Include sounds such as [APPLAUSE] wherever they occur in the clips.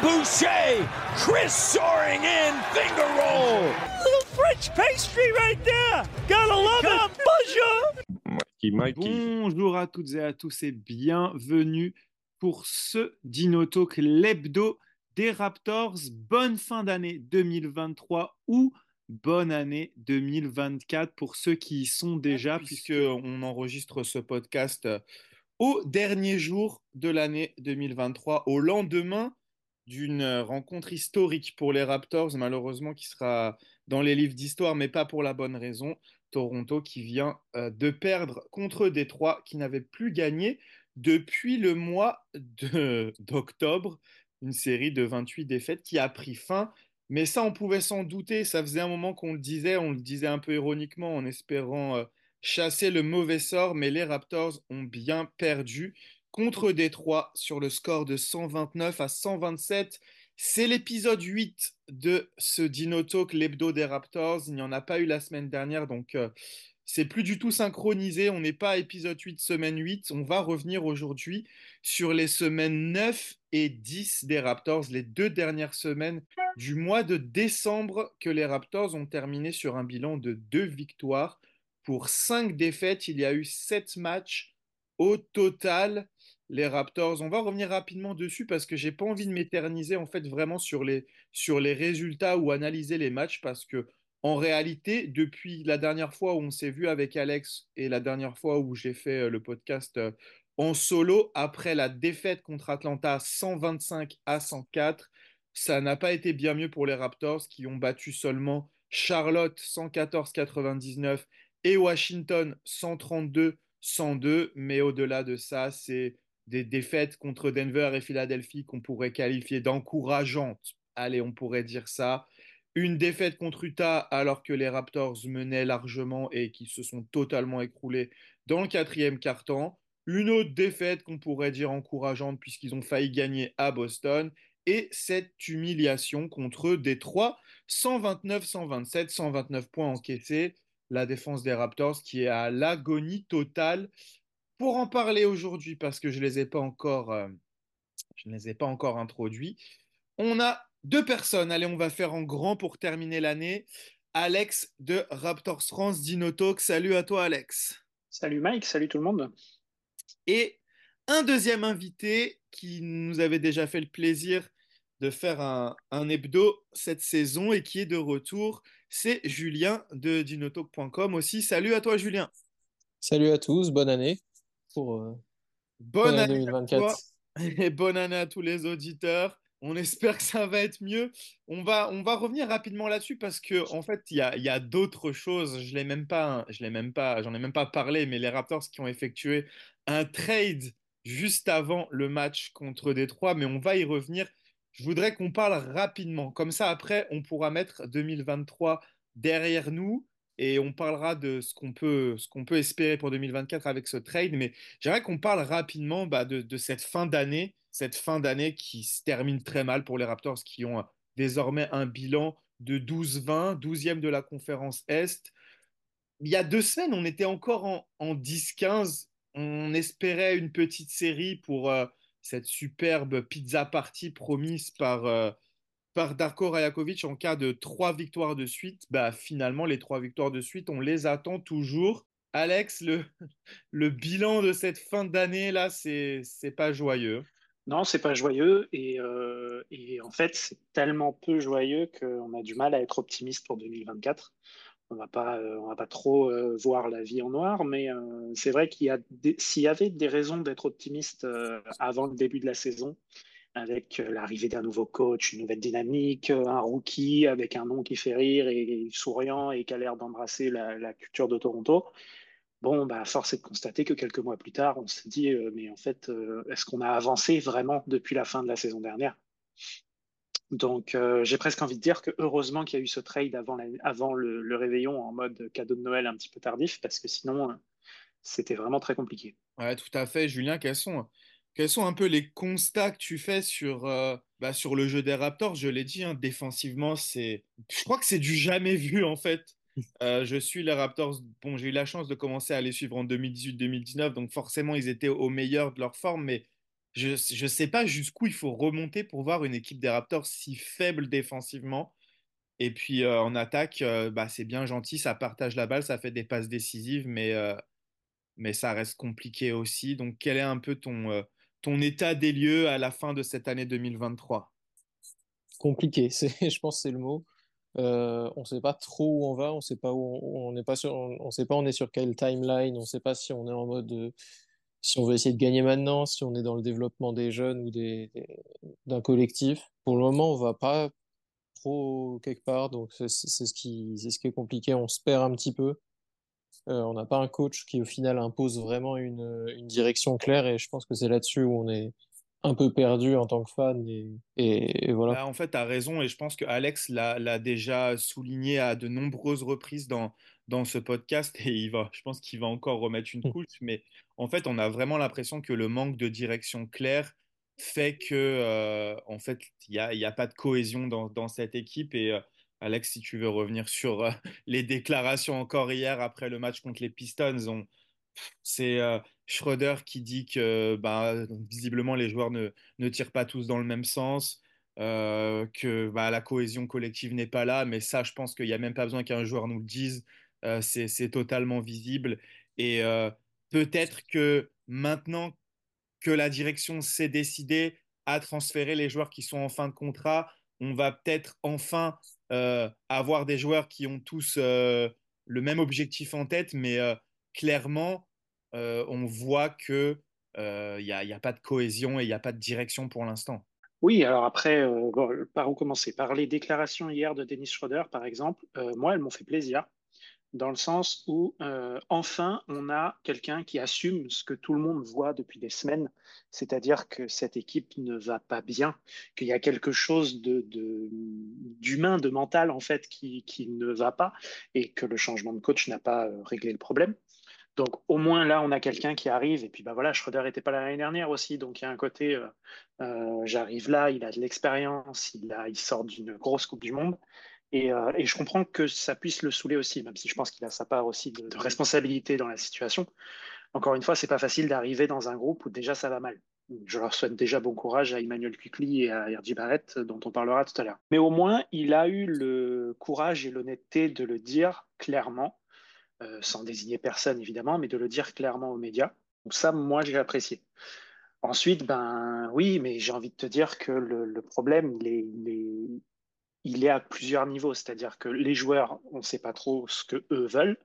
Boucher. Chris soaring in. Finger roll. Little French pastry right there. Gotta love it. Bonjour. Mikey, Mikey. Bonjour à toutes et à tous et bienvenue pour ce Dino Talk, l'hebdo des Raptors. Bonne fin d'année 2023 ou bonne année 2024 pour ceux qui y sont déjà, puisqu'on enregistre ce podcast euh, au dernier jour de l'année 2023, au lendemain d'une rencontre historique pour les Raptors, malheureusement qui sera dans les livres d'histoire, mais pas pour la bonne raison. Toronto qui vient euh, de perdre contre Détroit, qui n'avait plus gagné depuis le mois [LAUGHS] d'octobre, une série de 28 défaites qui a pris fin. Mais ça, on pouvait s'en douter. Ça faisait un moment qu'on le disait. On le disait un peu ironiquement en espérant euh, chasser le mauvais sort. Mais les Raptors ont bien perdu contre Détroit sur le score de 129 à 127. C'est l'épisode 8 de ce Dino Talk, l'hebdo des Raptors. Il n'y en a pas eu la semaine dernière, donc euh, c'est plus du tout synchronisé. On n'est pas à épisode 8, semaine 8. On va revenir aujourd'hui sur les semaines 9 et 10 des Raptors, les deux dernières semaines du mois de décembre que les Raptors ont terminé sur un bilan de deux victoires pour cinq défaites. Il y a eu sept matchs au total. Les Raptors, on va revenir rapidement dessus parce que j'ai pas envie de m'éterniser en fait vraiment sur les, sur les résultats ou analyser les matchs parce que en réalité, depuis la dernière fois où on s'est vu avec Alex et la dernière fois où j'ai fait euh, le podcast euh, en solo, après la défaite contre Atlanta 125 à 104, ça n'a pas été bien mieux pour les Raptors qui ont battu seulement Charlotte 114-99 et Washington 132-102. Mais au-delà de ça, c'est des défaites contre Denver et Philadelphie qu'on pourrait qualifier d'encourageantes. Allez, on pourrait dire ça. Une défaite contre Utah alors que les Raptors menaient largement et qui se sont totalement écroulés dans le quatrième quart-temps. Une autre défaite qu'on pourrait dire encourageante puisqu'ils ont failli gagner à Boston. Et cette humiliation contre Détroit, 129-127, 129 points encaissés. La défense des Raptors qui est à l'agonie totale. Pour en parler aujourd'hui, parce que je ne les ai pas encore, euh, je ne les ai pas encore introduits, on a deux personnes. Allez, on va faire en grand pour terminer l'année. Alex de Raptors France Dinotalk. Salut à toi, Alex. Salut Mike, salut tout le monde. Et un deuxième invité qui nous avait déjà fait le plaisir de faire un, un hebdo cette saison et qui est de retour, c'est Julien de dinotalk.com aussi. Salut à toi, Julien. Salut à tous, bonne année pour euh, Bonne bonne année à 2024. toi [LAUGHS] et bonne année à tous les auditeurs. On espère que ça va être mieux. On va, on va revenir rapidement là-dessus parce que en fait, il y a, il y a d'autres choses. Je l'ai même pas, je l'ai même pas, j'en ai même pas parlé, mais les Raptors qui ont effectué un trade juste avant le match contre Détroit, mais on va y revenir. Je voudrais qu'on parle rapidement. Comme ça, après, on pourra mettre 2023 derrière nous et on parlera de ce qu'on peut, ce peut espérer pour 2024 avec ce trade. Mais j'aimerais qu'on parle rapidement bah, de, cette fin d'année, cette fin d'année qui se termine très mal pour les Raptors qui ont désormais un bilan de 12-20, 12e de la conférence Est. Il y a deux semaines, on était encore en, en 10-15. On espérait une petite série pour euh, cette superbe pizza party promise par, euh, par Darko Rajakovic en cas de trois victoires de suite. Bah, finalement, les trois victoires de suite, on les attend toujours. Alex, le, [LAUGHS] le bilan de cette fin d'année, là, c'est, pas joyeux. Non, c'est pas joyeux et, euh, et en fait, c'est tellement peu joyeux qu'on a du mal à être optimiste pour 2024. On va pas, euh, on va pas trop euh, voir la vie en noir, mais c'est vrai qu'il y a s'il y avait des raisons d'être optimiste avant le début de la saison, avec euh, l'arrivée d'un nouveau coach, une nouvelle dynamique, euh, un rookie avec un nom qui fait rire et souriant et qui a l'air d'embrasser la, culture de Toronto. Bon, bah, force est de constater que quelques mois plus tard, on s'est dit, euh, mais en fait, est-ce qu'on a avancé vraiment depuis la fin de la saison dernière? Donc, j'ai presque envie de dire que heureusement qu'il y a eu ce trade avant, le, réveillon en mode cadeau de Noël un petit peu tardif, parce que sinon, c'était vraiment très compliqué. Ouais, tout à fait. Julien, sont, quels sont un peu les constats que tu fais sur, euh, bah, sur le jeu des Raptors? Je l'ai dit, hein, défensivement, c'est, je crois que c'est du jamais vu, en fait. Euh, je suis les Raptors. Bon, j'ai eu la chance de commencer à les suivre en 2018-2019, donc forcément, ils étaient au meilleur de leur forme, mais je ne sais pas jusqu'où il faut remonter pour voir une équipe des Raptors si faible défensivement. Et puis euh, en attaque, bah, c'est bien gentil, ça partage la balle, ça fait des passes décisives, mais, mais ça reste compliqué aussi. Donc, quel est un peu ton, ton état des lieux à la fin de cette année 2023 Compliqué, [LAUGHS] je pense c'est le mot. Euh, on ne sait pas trop où on va, on sait pas où on, n'est pas sur, on, sait pas on est sur quelle timeline, on ne sait pas si on est en mode euh, si on veut essayer de gagner maintenant, si on est dans le développement des jeunes ou des, d'un collectif. Pour le moment, on va pas trop quelque part, donc c'est ce qui est compliqué. On se perd un petit peu. Euh, on n'a pas un coach qui au final impose vraiment une, une direction claire et je pense que c'est là-dessus où on est un peu perdu en tant que fan. Et, et, voilà. Bah, en fait, tu as raison et je pense que Alex l'a déjà souligné à de nombreuses reprises dans, dans ce podcast et il va, je pense qu'il va encore remettre une couche. mais en fait, on a vraiment l'impression que le manque de direction claire fait que, euh, en fait, il n'y a, y a, pas de cohésion dans, dans cette équipe. Et euh, Alex, si tu veux revenir sur euh, [LAUGHS] les déclarations encore hier après le match contre les Pistons, on, c'est euh, Schroeder qui dit que bah, visiblement les joueurs ne, tirent pas tous dans le même sens, euh, que bah, la cohésion collective n'est pas là, mais ça, je pense qu'il n'y a même pas besoin qu'un joueur nous le dise, c'est totalement visible. Et peut-être que maintenant que la direction s'est décidée à transférer les joueurs qui sont en fin de contrat, on va peut-être enfin avoir des joueurs qui ont tous le même objectif en tête, mais clairement, euh, on voit que il euh, n'y a, pas de cohésion et il n'y a pas de direction pour l'instant. Oui, alors après, euh, par où commencer? Par les déclarations hier de Dennis Schroeder, par exemple, moi, elles m'ont fait plaisir, dans le sens où, enfin, on a quelqu'un qui assume ce que tout le monde voit depuis des semaines, c'est-à-dire que cette équipe ne va pas bien, qu'il y a quelque chose d'humain, de, mental, en fait, qui, ne va pas, et que le changement de coach n'a pas réglé le problème. Donc au moins là, on a quelqu'un qui arrive. Et puis bah voilà, Schroeder n'était pas là l'année dernière aussi, donc il y a un côté, euh, euh, j'arrive là, il a de l'expérience, il sort d'une grosse Coupe du Monde. Euh, et, je comprends que ça puisse le saouler aussi, même si je pense qu'il a sa part aussi de, responsabilité dans la situation. Encore une fois, c'est pas facile d'arriver dans un groupe où déjà ça va mal. Je leur souhaite déjà bon courage à Emmanuel Quickly et à R.J. Barrett, dont on parlera tout à l'heure. Mais au moins, il a eu le courage et l'honnêteté de le dire clairement euh, sans désigner personne évidemment, mais de le dire clairement aux médias. Donc ça, moi, j'ai apprécié. Ensuite, ben oui, mais j'ai envie de te dire que le, problème, il est, il, est, à plusieurs niveaux. C'est-à-dire que les joueurs, on ne sait pas trop ce que eux veulent.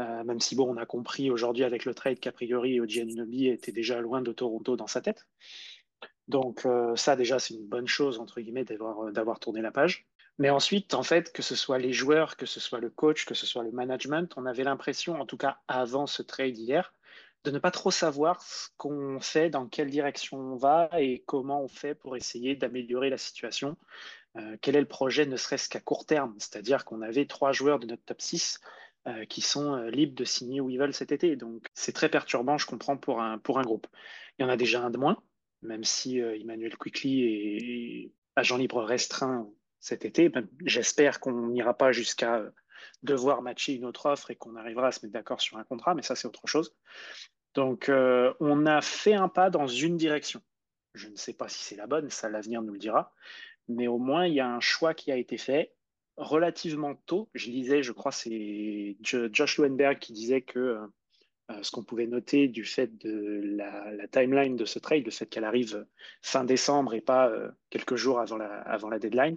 Euh, même si bon, on a compris aujourd'hui avec le trade qu'a priori Oji Anunoby était déjà loin de Toronto dans sa tête. Donc euh, ça déjà c'est une bonne chose entre guillemets d'avoir tourné la page. Mais ensuite, en fait, que ce soit les joueurs, que ce soit le coach, que ce soit le management, on avait l'impression, en tout cas avant ce trade hier, de ne pas trop savoir ce qu'on fait, dans quelle direction on va et comment on fait pour essayer d'améliorer la situation. Euh, quel est le projet, ne serait-ce qu'à court terme? C'est-à-dire qu'on avait trois joueurs de notre top 6 euh, qui sont euh, libres de signer où ils veulent cet été. Donc c'est très perturbant, je comprends, pour un, pour un groupe. Il y en a déjà un de moins, même si Emmanuel Quickly est agent libre restreint cet été. Ben, j'espère qu'on n'ira pas jusqu'à devoir matcher une autre offre et qu'on arrivera à se mettre d'accord sur un contrat, mais ça c'est autre chose. Donc on a fait un pas dans une direction. Je ne sais pas si c'est la bonne, ça l'avenir nous le dira, mais au moins il y a un choix qui a été fait relativement tôt. Je lisais, je crois c'est Josh Lowenberg qui disait que euh, euh, ce qu'on pouvait noter du fait de la, timeline de ce trade, le fait qu'elle arrive fin décembre et pas euh, quelques jours avant la, deadline,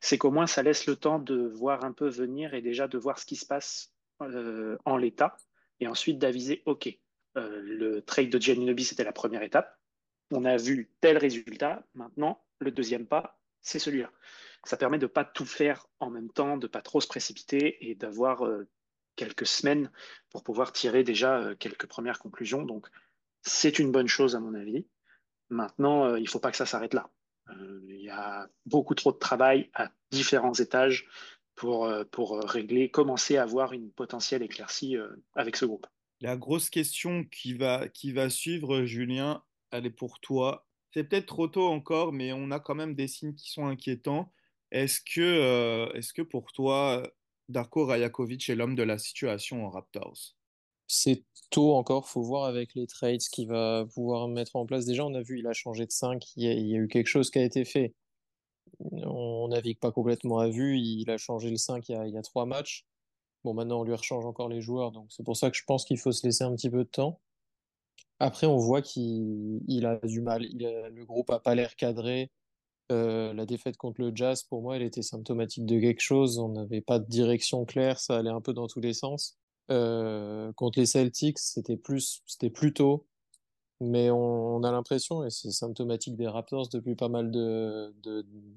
c'est qu'au moins ça laisse le temps de voir un peu venir et déjà de voir ce qui se passe euh, en l'état et ensuite d'aviser, OK, le trade de Giannunobi, c'était la première étape. On a vu tel résultat. Maintenant, le deuxième pas, c'est celui-là. Ça permet de ne pas tout faire en même temps, de ne pas trop se précipiter et d'avoir quelques semaines pour pouvoir tirer déjà euh, quelques premières conclusions. Donc, c'est une bonne chose à mon avis. Maintenant, euh, il ne faut pas que ça s'arrête là. Euh, il y a beaucoup trop de travail à différents étages pour, régler, commencer à avoir une potentielle éclaircie avec ce groupe. La grosse question qui va suivre, Julien, elle est pour toi. C'est peut-être trop tôt encore, mais on a quand même des signes qui sont inquiétants. Est-ce que, est-ce que pour toi, Darko Rajakovic est l'homme de la situation en Raptors? C'est tôt encore, faut voir avec les trades qu'il va pouvoir mettre en place. Déjà, on a vu, il a changé de 5, il y a, eu quelque chose qui a été fait. On navigue pas complètement à vue, il a changé le 5 il y a, il y a trois matchs. Bon, maintenant, on lui rechange encore les joueurs, donc c'est pour ça que je pense qu'il faut se laisser un petit peu de temps. Après, on voit qu'il il a du mal. Le groupe a pas l'air cadré. Euh, la défaite contre le Jazz, pour moi, elle était symptomatique de quelque chose. On n'avait pas de direction claire, ça allait un peu dans tous les sens. Euh, contre les Celtics, c'était plus, c'était plus tôt, mais on, a l'impression, et c'est symptomatique des Raptors depuis pas mal de,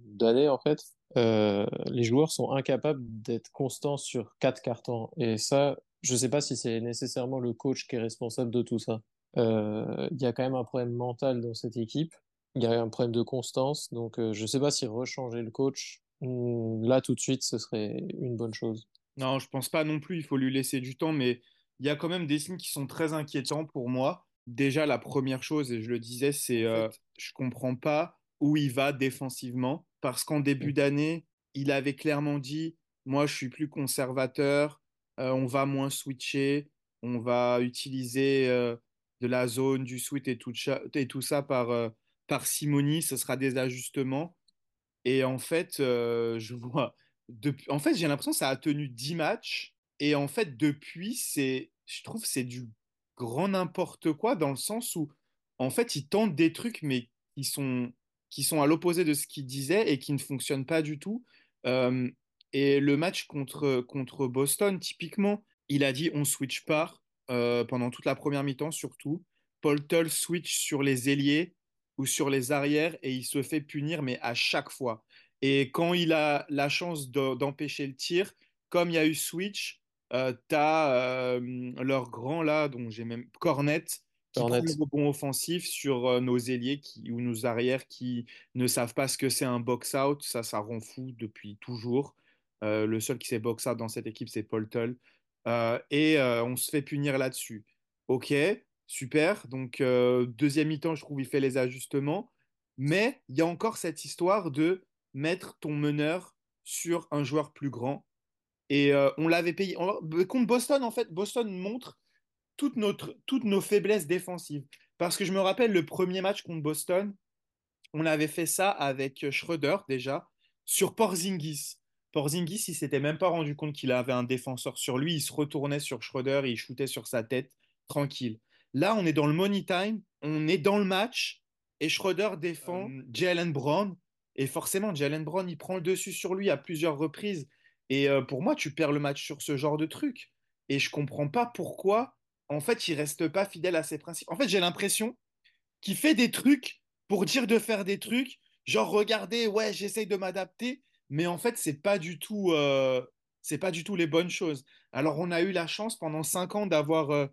d'années en fait, euh, les joueurs sont incapables d'être constants sur quatre cartons. Et ça, je sais pas si c'est nécessairement le coach qui est responsable de tout ça. Euh, Il y a quand même un problème mental dans cette équipe. Il y a un problème de constance. Donc, euh, je sais pas si rechanger le coach, hmm, là, tout de suite, ce serait une bonne chose. Non, je pense pas non plus, il faut lui laisser du temps, mais il y a quand même des signes qui sont très inquiétants pour moi. Déjà, la première chose, et je le disais, c'est euh, je comprends pas où il va défensivement, parce qu'en début d'année, il avait clairement dit, moi, je suis plus conservateur, euh, on va moins switcher, on va utiliser euh, de la zone, du switch et tout, ça- par, euh, par ce sera des ajustements. Et en fait, euh, je vois. Depuis... En fait, j'ai l'impression que ça a tenu 10 matchs. Et en fait, depuis, c'est, je trouve c'est du grand n'importe quoi dans le sens où, en fait, il tente des trucs, mais qui sont, qui sont à l'opposé de ce qu'il disait et qui ne fonctionnent pas du tout. Euh, et le match contre, contre Boston, typiquement, il a dit on switch pas euh, pendant toute la première mi-temps, surtout. Paul Tull switch sur les ailiers ou sur les arrières et il se fait punir, mais à chaque fois. Et quand il a la chance de- d'empêcher le tir, comme il y a eu switch, euh, tu as leur grand là, dont j'ai même Cornet, qui prend le rebond offensif sur euh, nos ailiers qui, ou nos arrières qui ne savent pas ce que c'est un box-out. Ça, ça rend fou depuis toujours. Euh, le seul qui sait box-out dans cette équipe, c'est Paul Tull. Euh, et euh, on se fait punir là-dessus. Ok, super. Donc, euh, deuxième mi-temps, je trouve il fait les ajustements. Mais il y a encore cette histoire de mettre ton meneur sur un joueur plus grand. Et on l'avait payé. on- contre Boston, en fait, Boston montre toutes, toutes nos faiblesses défensives. Parce que je me rappelle le premier match contre Boston, on avait fait ça avec Schroeder déjà, sur Porzingis. Porzingis, il s'était même pas rendu compte qu'il avait un défenseur sur lui. Il se retournait sur Schroeder et il shootait sur sa tête, tranquille. Là, on est dans le money time, on est dans le match et Schroeder défend euh, Jalen Brown. Et forcément, Jalen Brown, il prend le dessus sur lui à plusieurs reprises. Et euh, pour moi, tu perds le match sur ce genre de truc. Et je comprends pas pourquoi, en fait, il reste pas fidèle à ses principes. En fait, j'ai l'impression qu'il fait des trucs pour dire de faire des trucs, genre regardez, ouais, j'essaye de m'adapter, mais en fait, c'est pas du tout, euh, c'est pas du tout les bonnes choses. Alors, on a eu la chance pendant cinq ans d'avoir, euh,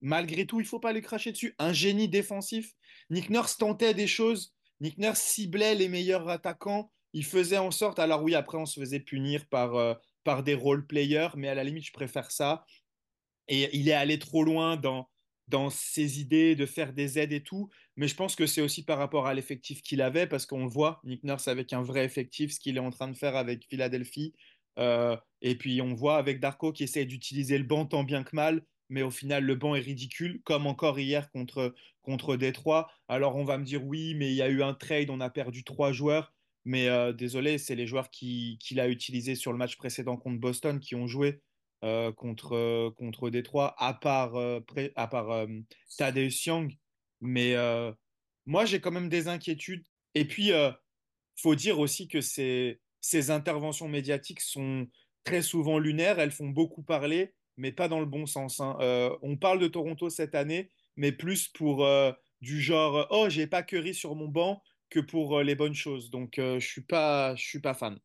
malgré tout, il faut pas les cracher dessus, un génie défensif. Nick Nurse tentait des choses, Nick Nurse ciblait les meilleurs attaquants, il faisait en sorte, alors oui, après, on se faisait punir par, euh, par des role players, mais à la limite, je préfère ça. Et il est allé trop loin dans, dans ses idées de faire des aides et tout. Mais je pense que c'est aussi par rapport à l'effectif qu'il avait, parce qu'on le voit, Nick Nurse avec un vrai effectif, ce qu'il est en train de faire avec Philadelphie. Euh, et puis on voit avec Darko qui essaie d'utiliser le banc tant bien que mal, mais au final le banc est ridicule, comme encore hier contre, contre Détroit. Alors on va me dire oui, mais il y a eu un trade, on a perdu trois joueurs. Mais euh, désolé, c'est les joueurs qu'il qui a utilisés sur le match précédent contre Boston qui ont joué euh, contre, euh, contre Détroit, à part, euh, à part euh, Tadeusz Young. Mais moi, j'ai quand même des inquiétudes. Et puis, il faut dire aussi que ces, ces interventions médiatiques sont très souvent lunaires. Elles font beaucoup parler, mais pas dans le bon sens. hein. On parle de Toronto cette année, mais plus pour du genre Oh, j'ai pas Curry sur mon banc que pour les bonnes choses. Donc, je suis pas, suis pas fan.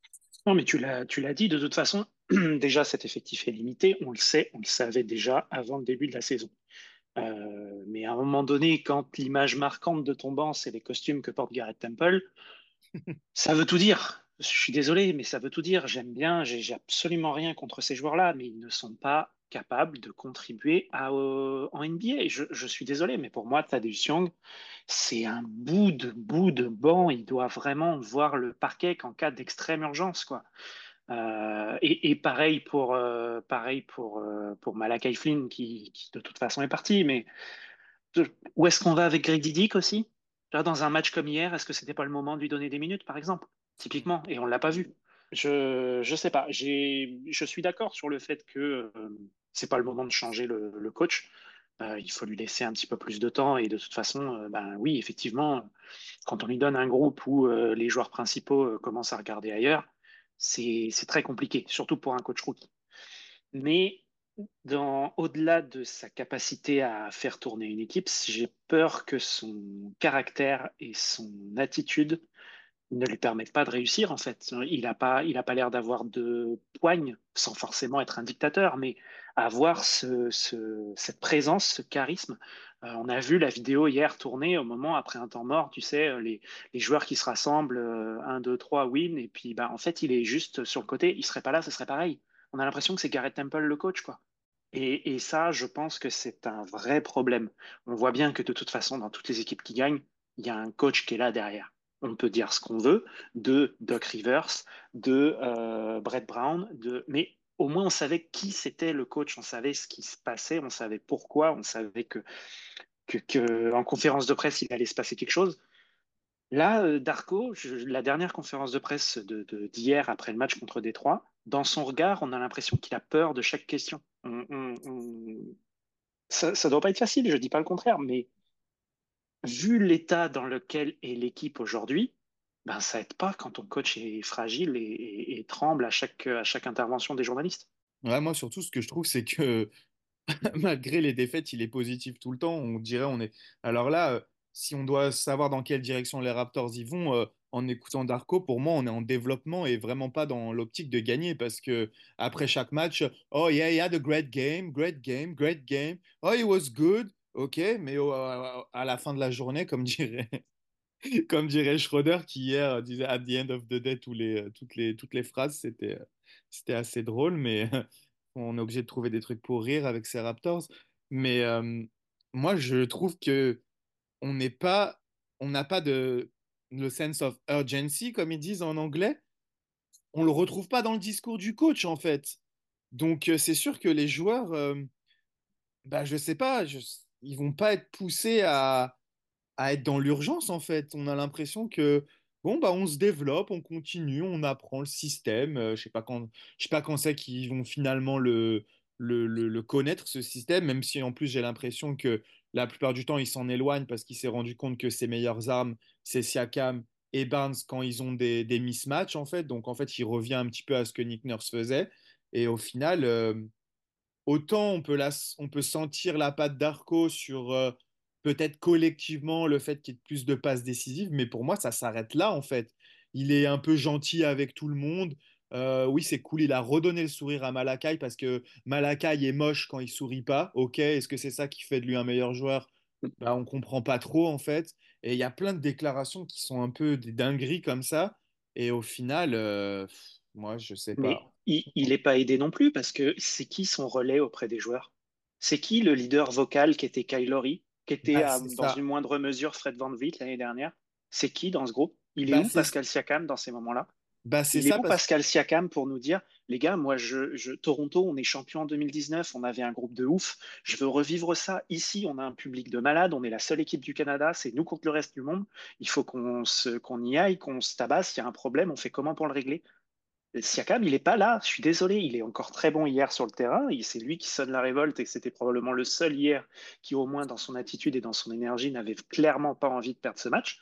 Non, mais tu l'as dit, de toute façon, [CLEARS THROAT] déjà cet effectif est limité, on le sait, on le savait déjà avant le début de la saison. Euh, mais à un moment donné, quand l'image marquante de ton banc, c'est les costumes que porte Garrett Temple, [LAUGHS] ça veut tout dire. Je suis désolé, mais ça veut tout dire. J'aime bien, j'ai absolument rien contre ces joueurs-là, mais ils ne sont pas capables de contribuer à, euh, en NBA. Je, je suis désolé, mais pour moi, Tadeusz Young, c'est un bout de bout de banc. Il doit vraiment voir le parquet qu'en cas d'extrême urgence, quoi. Et, pareil pour, pareil pour, pour Malakai Flynn, qui, de toute façon est parti. Mais où est-ce qu'on va avec Greg Didick aussi? Dans un match comme hier, est-ce que c'était pas le moment de lui donner des minutes, par exemple? Typiquement, et on ne l'a pas vu. Je ne sais pas. Je suis d'accord sur le fait que ce c'est pas le moment de changer le coach. Euh, il faut lui laisser un petit peu plus de temps. Et de toute façon, euh, ben oui, effectivement, quand on lui donne un groupe où euh, les joueurs principaux commencent à regarder ailleurs, c'est très compliqué, surtout pour un coach rookie. Mais au-delà de sa capacité à faire tourner une équipe, j'ai peur que son caractère et son attitude ne lui permettent pas de réussir en fait. Il n'a pas, l'air d'avoir de poigne, sans forcément être un dictateur, mais avoir ce, cette présence, ce charisme. Euh, on a vu la vidéo hier tourner au moment après un temps mort, tu sais, euh, les, joueurs qui se rassemblent, 1, 2, 3, win, et puis bah, en fait il est juste sur le côté, il serait pas là, ce serait pareil. On a l'impression que c'est Garrett Temple le coach, quoi. Et, et ça, je pense que c'est un vrai problème. On voit bien que de toute façon, dans toutes les équipes qui gagnent, il y a un coach qui est là derrière on peut dire ce qu'on veut, de Doc Rivers, de euh, Brett Brown, de... mais au moins on savait qui c'était le coach, on savait ce qui se passait, on savait pourquoi, on savait que, que, en conférence de presse il allait se passer quelque chose. Là, euh, Darko, la dernière conférence de presse d'hier après le match contre Détroit, dans son regard, on a l'impression qu'il a peur de chaque question. Ça ne doit pas être facile, je ne dis pas le contraire, mais vu l'état dans lequel est l'équipe aujourd'hui, ben, ça aide pas quand ton coach est fragile et, tremble à chaque, à chaque intervention des journalistes. Ouais, moi, surtout, ce que je trouve, c'est que [LAUGHS] malgré les défaites, il est positif tout le temps. On dirait, on est. Alors là, euh, si on doit savoir dans quelle direction les Raptors y vont, euh, en écoutant Darko, pour moi, on est en développement et vraiment pas dans l'optique de gagner parce que après chaque match, oh yeah, he had a great game, great game, great game. Oh, it was good. Ok, mais à la fin de la journée, comme [LAUGHS] dirait, [LAUGHS] comme dirait Schroeder, qui hier disait at the end of the day les, toutes, les, toutes les phrases, c'était, c'était assez drôle, mais [LAUGHS] on est obligé de trouver des trucs pour rire avec ces Raptors. Mais euh, moi, je trouve que on n'est pas, on n'a pas de le sense of urgency, comme ils disent en anglais. On le retrouve pas dans le discours du coach, en fait. Donc, euh, c'est sûr que les joueurs, euh, bah, je sais pas, je, ils vont pas être poussés à, à être dans l'urgence en fait. On a l'impression que bon bah on se développe, on continue, on apprend le système. Euh, je sais pas quand, je sais pas quand c'est qu'ils vont finalement le, le, le, connaître ce système, même si en plus j'ai l'impression que la plupart du temps il s'en éloigne parce qu'il s'est rendu compte que ses meilleures armes c'est Siakam et Barnes quand ils ont des, des mismatchs en fait. Donc en fait il revient un petit peu à ce que Nick Nurse faisait et au final euh, autant on peut, on peut sentir la patte d'Arco sur euh, peut-être collectivement le fait qu'il y ait plus de passes décisives, mais pour moi, ça s'arrête là en fait. Il est un peu gentil avec tout le monde. Euh, oui, c'est cool, il a redonné le sourire à Malakai parce que Malakai est moche quand il sourit pas. Ok, est-ce que c'est ça qui fait de lui un meilleur joueur? Bah, On comprend pas trop en fait. Et il y a plein de déclarations qui sont un peu des dingueries comme ça. Et au final, euh, moi, je sais pas il n'est pas aidé non plus parce que c'est qui son relais auprès des joueurs? C'est qui le leader vocal qui était Kylori, qui était bah, dans une moindre mesure Fred Van Vliet l'année dernière C'est qui dans ce groupe? Il est bah, où Pascal Siakam dans ces moments-là? Bah, c'est ça, Pascal Siakam pour nous dire les gars, moi, je, Toronto, on est champion en 2019, on avait un groupe de ouf, je veux revivre ça. Ici, on a un public de malades, on est la seule équipe du Canada, c'est nous contre le reste du monde. Il faut qu'on qu'on y aille, qu'on se tabasse. Il y a un problème, on fait comment pour le régler? Siakam, il n'est pas là. Je suis désolé, il est encore très bon hier sur le terrain. C'est lui qui sonne la révolte et c'était probablement le seul hier qui, au moins dans son attitude et dans son énergie, n'avait clairement pas envie de perdre ce match.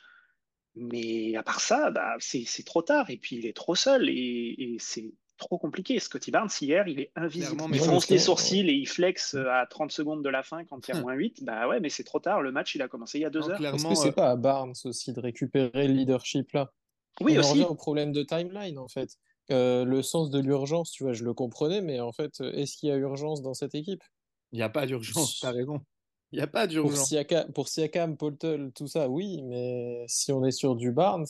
Mais à part ça, bah, c'est trop tard et puis il est trop seul et, c'est trop compliqué. Scotty Barnes, hier, il est invisible. Il fronce les sourcils et il flex euh, à 30 secondes de la fin quand il y a moins 8. Bah ouais, mais c'est trop tard. Le match, il a commencé il y a deux heures. Est-ce que c'est euh, pas à Barnes aussi de récupérer le leadership là? Oui, On aussi. revient au problème de timeline en fait. Euh, le sens de l'urgence, tu vois, je le comprenais, mais en fait, est-ce qu'il y a urgence dans cette équipe? Il n'y a pas d'urgence, t'as raison. Il n'y a pas d'urgence. Pour Siakam, pour Siakam, Poltel, tout ça, oui, mais si on est sur du Barnes,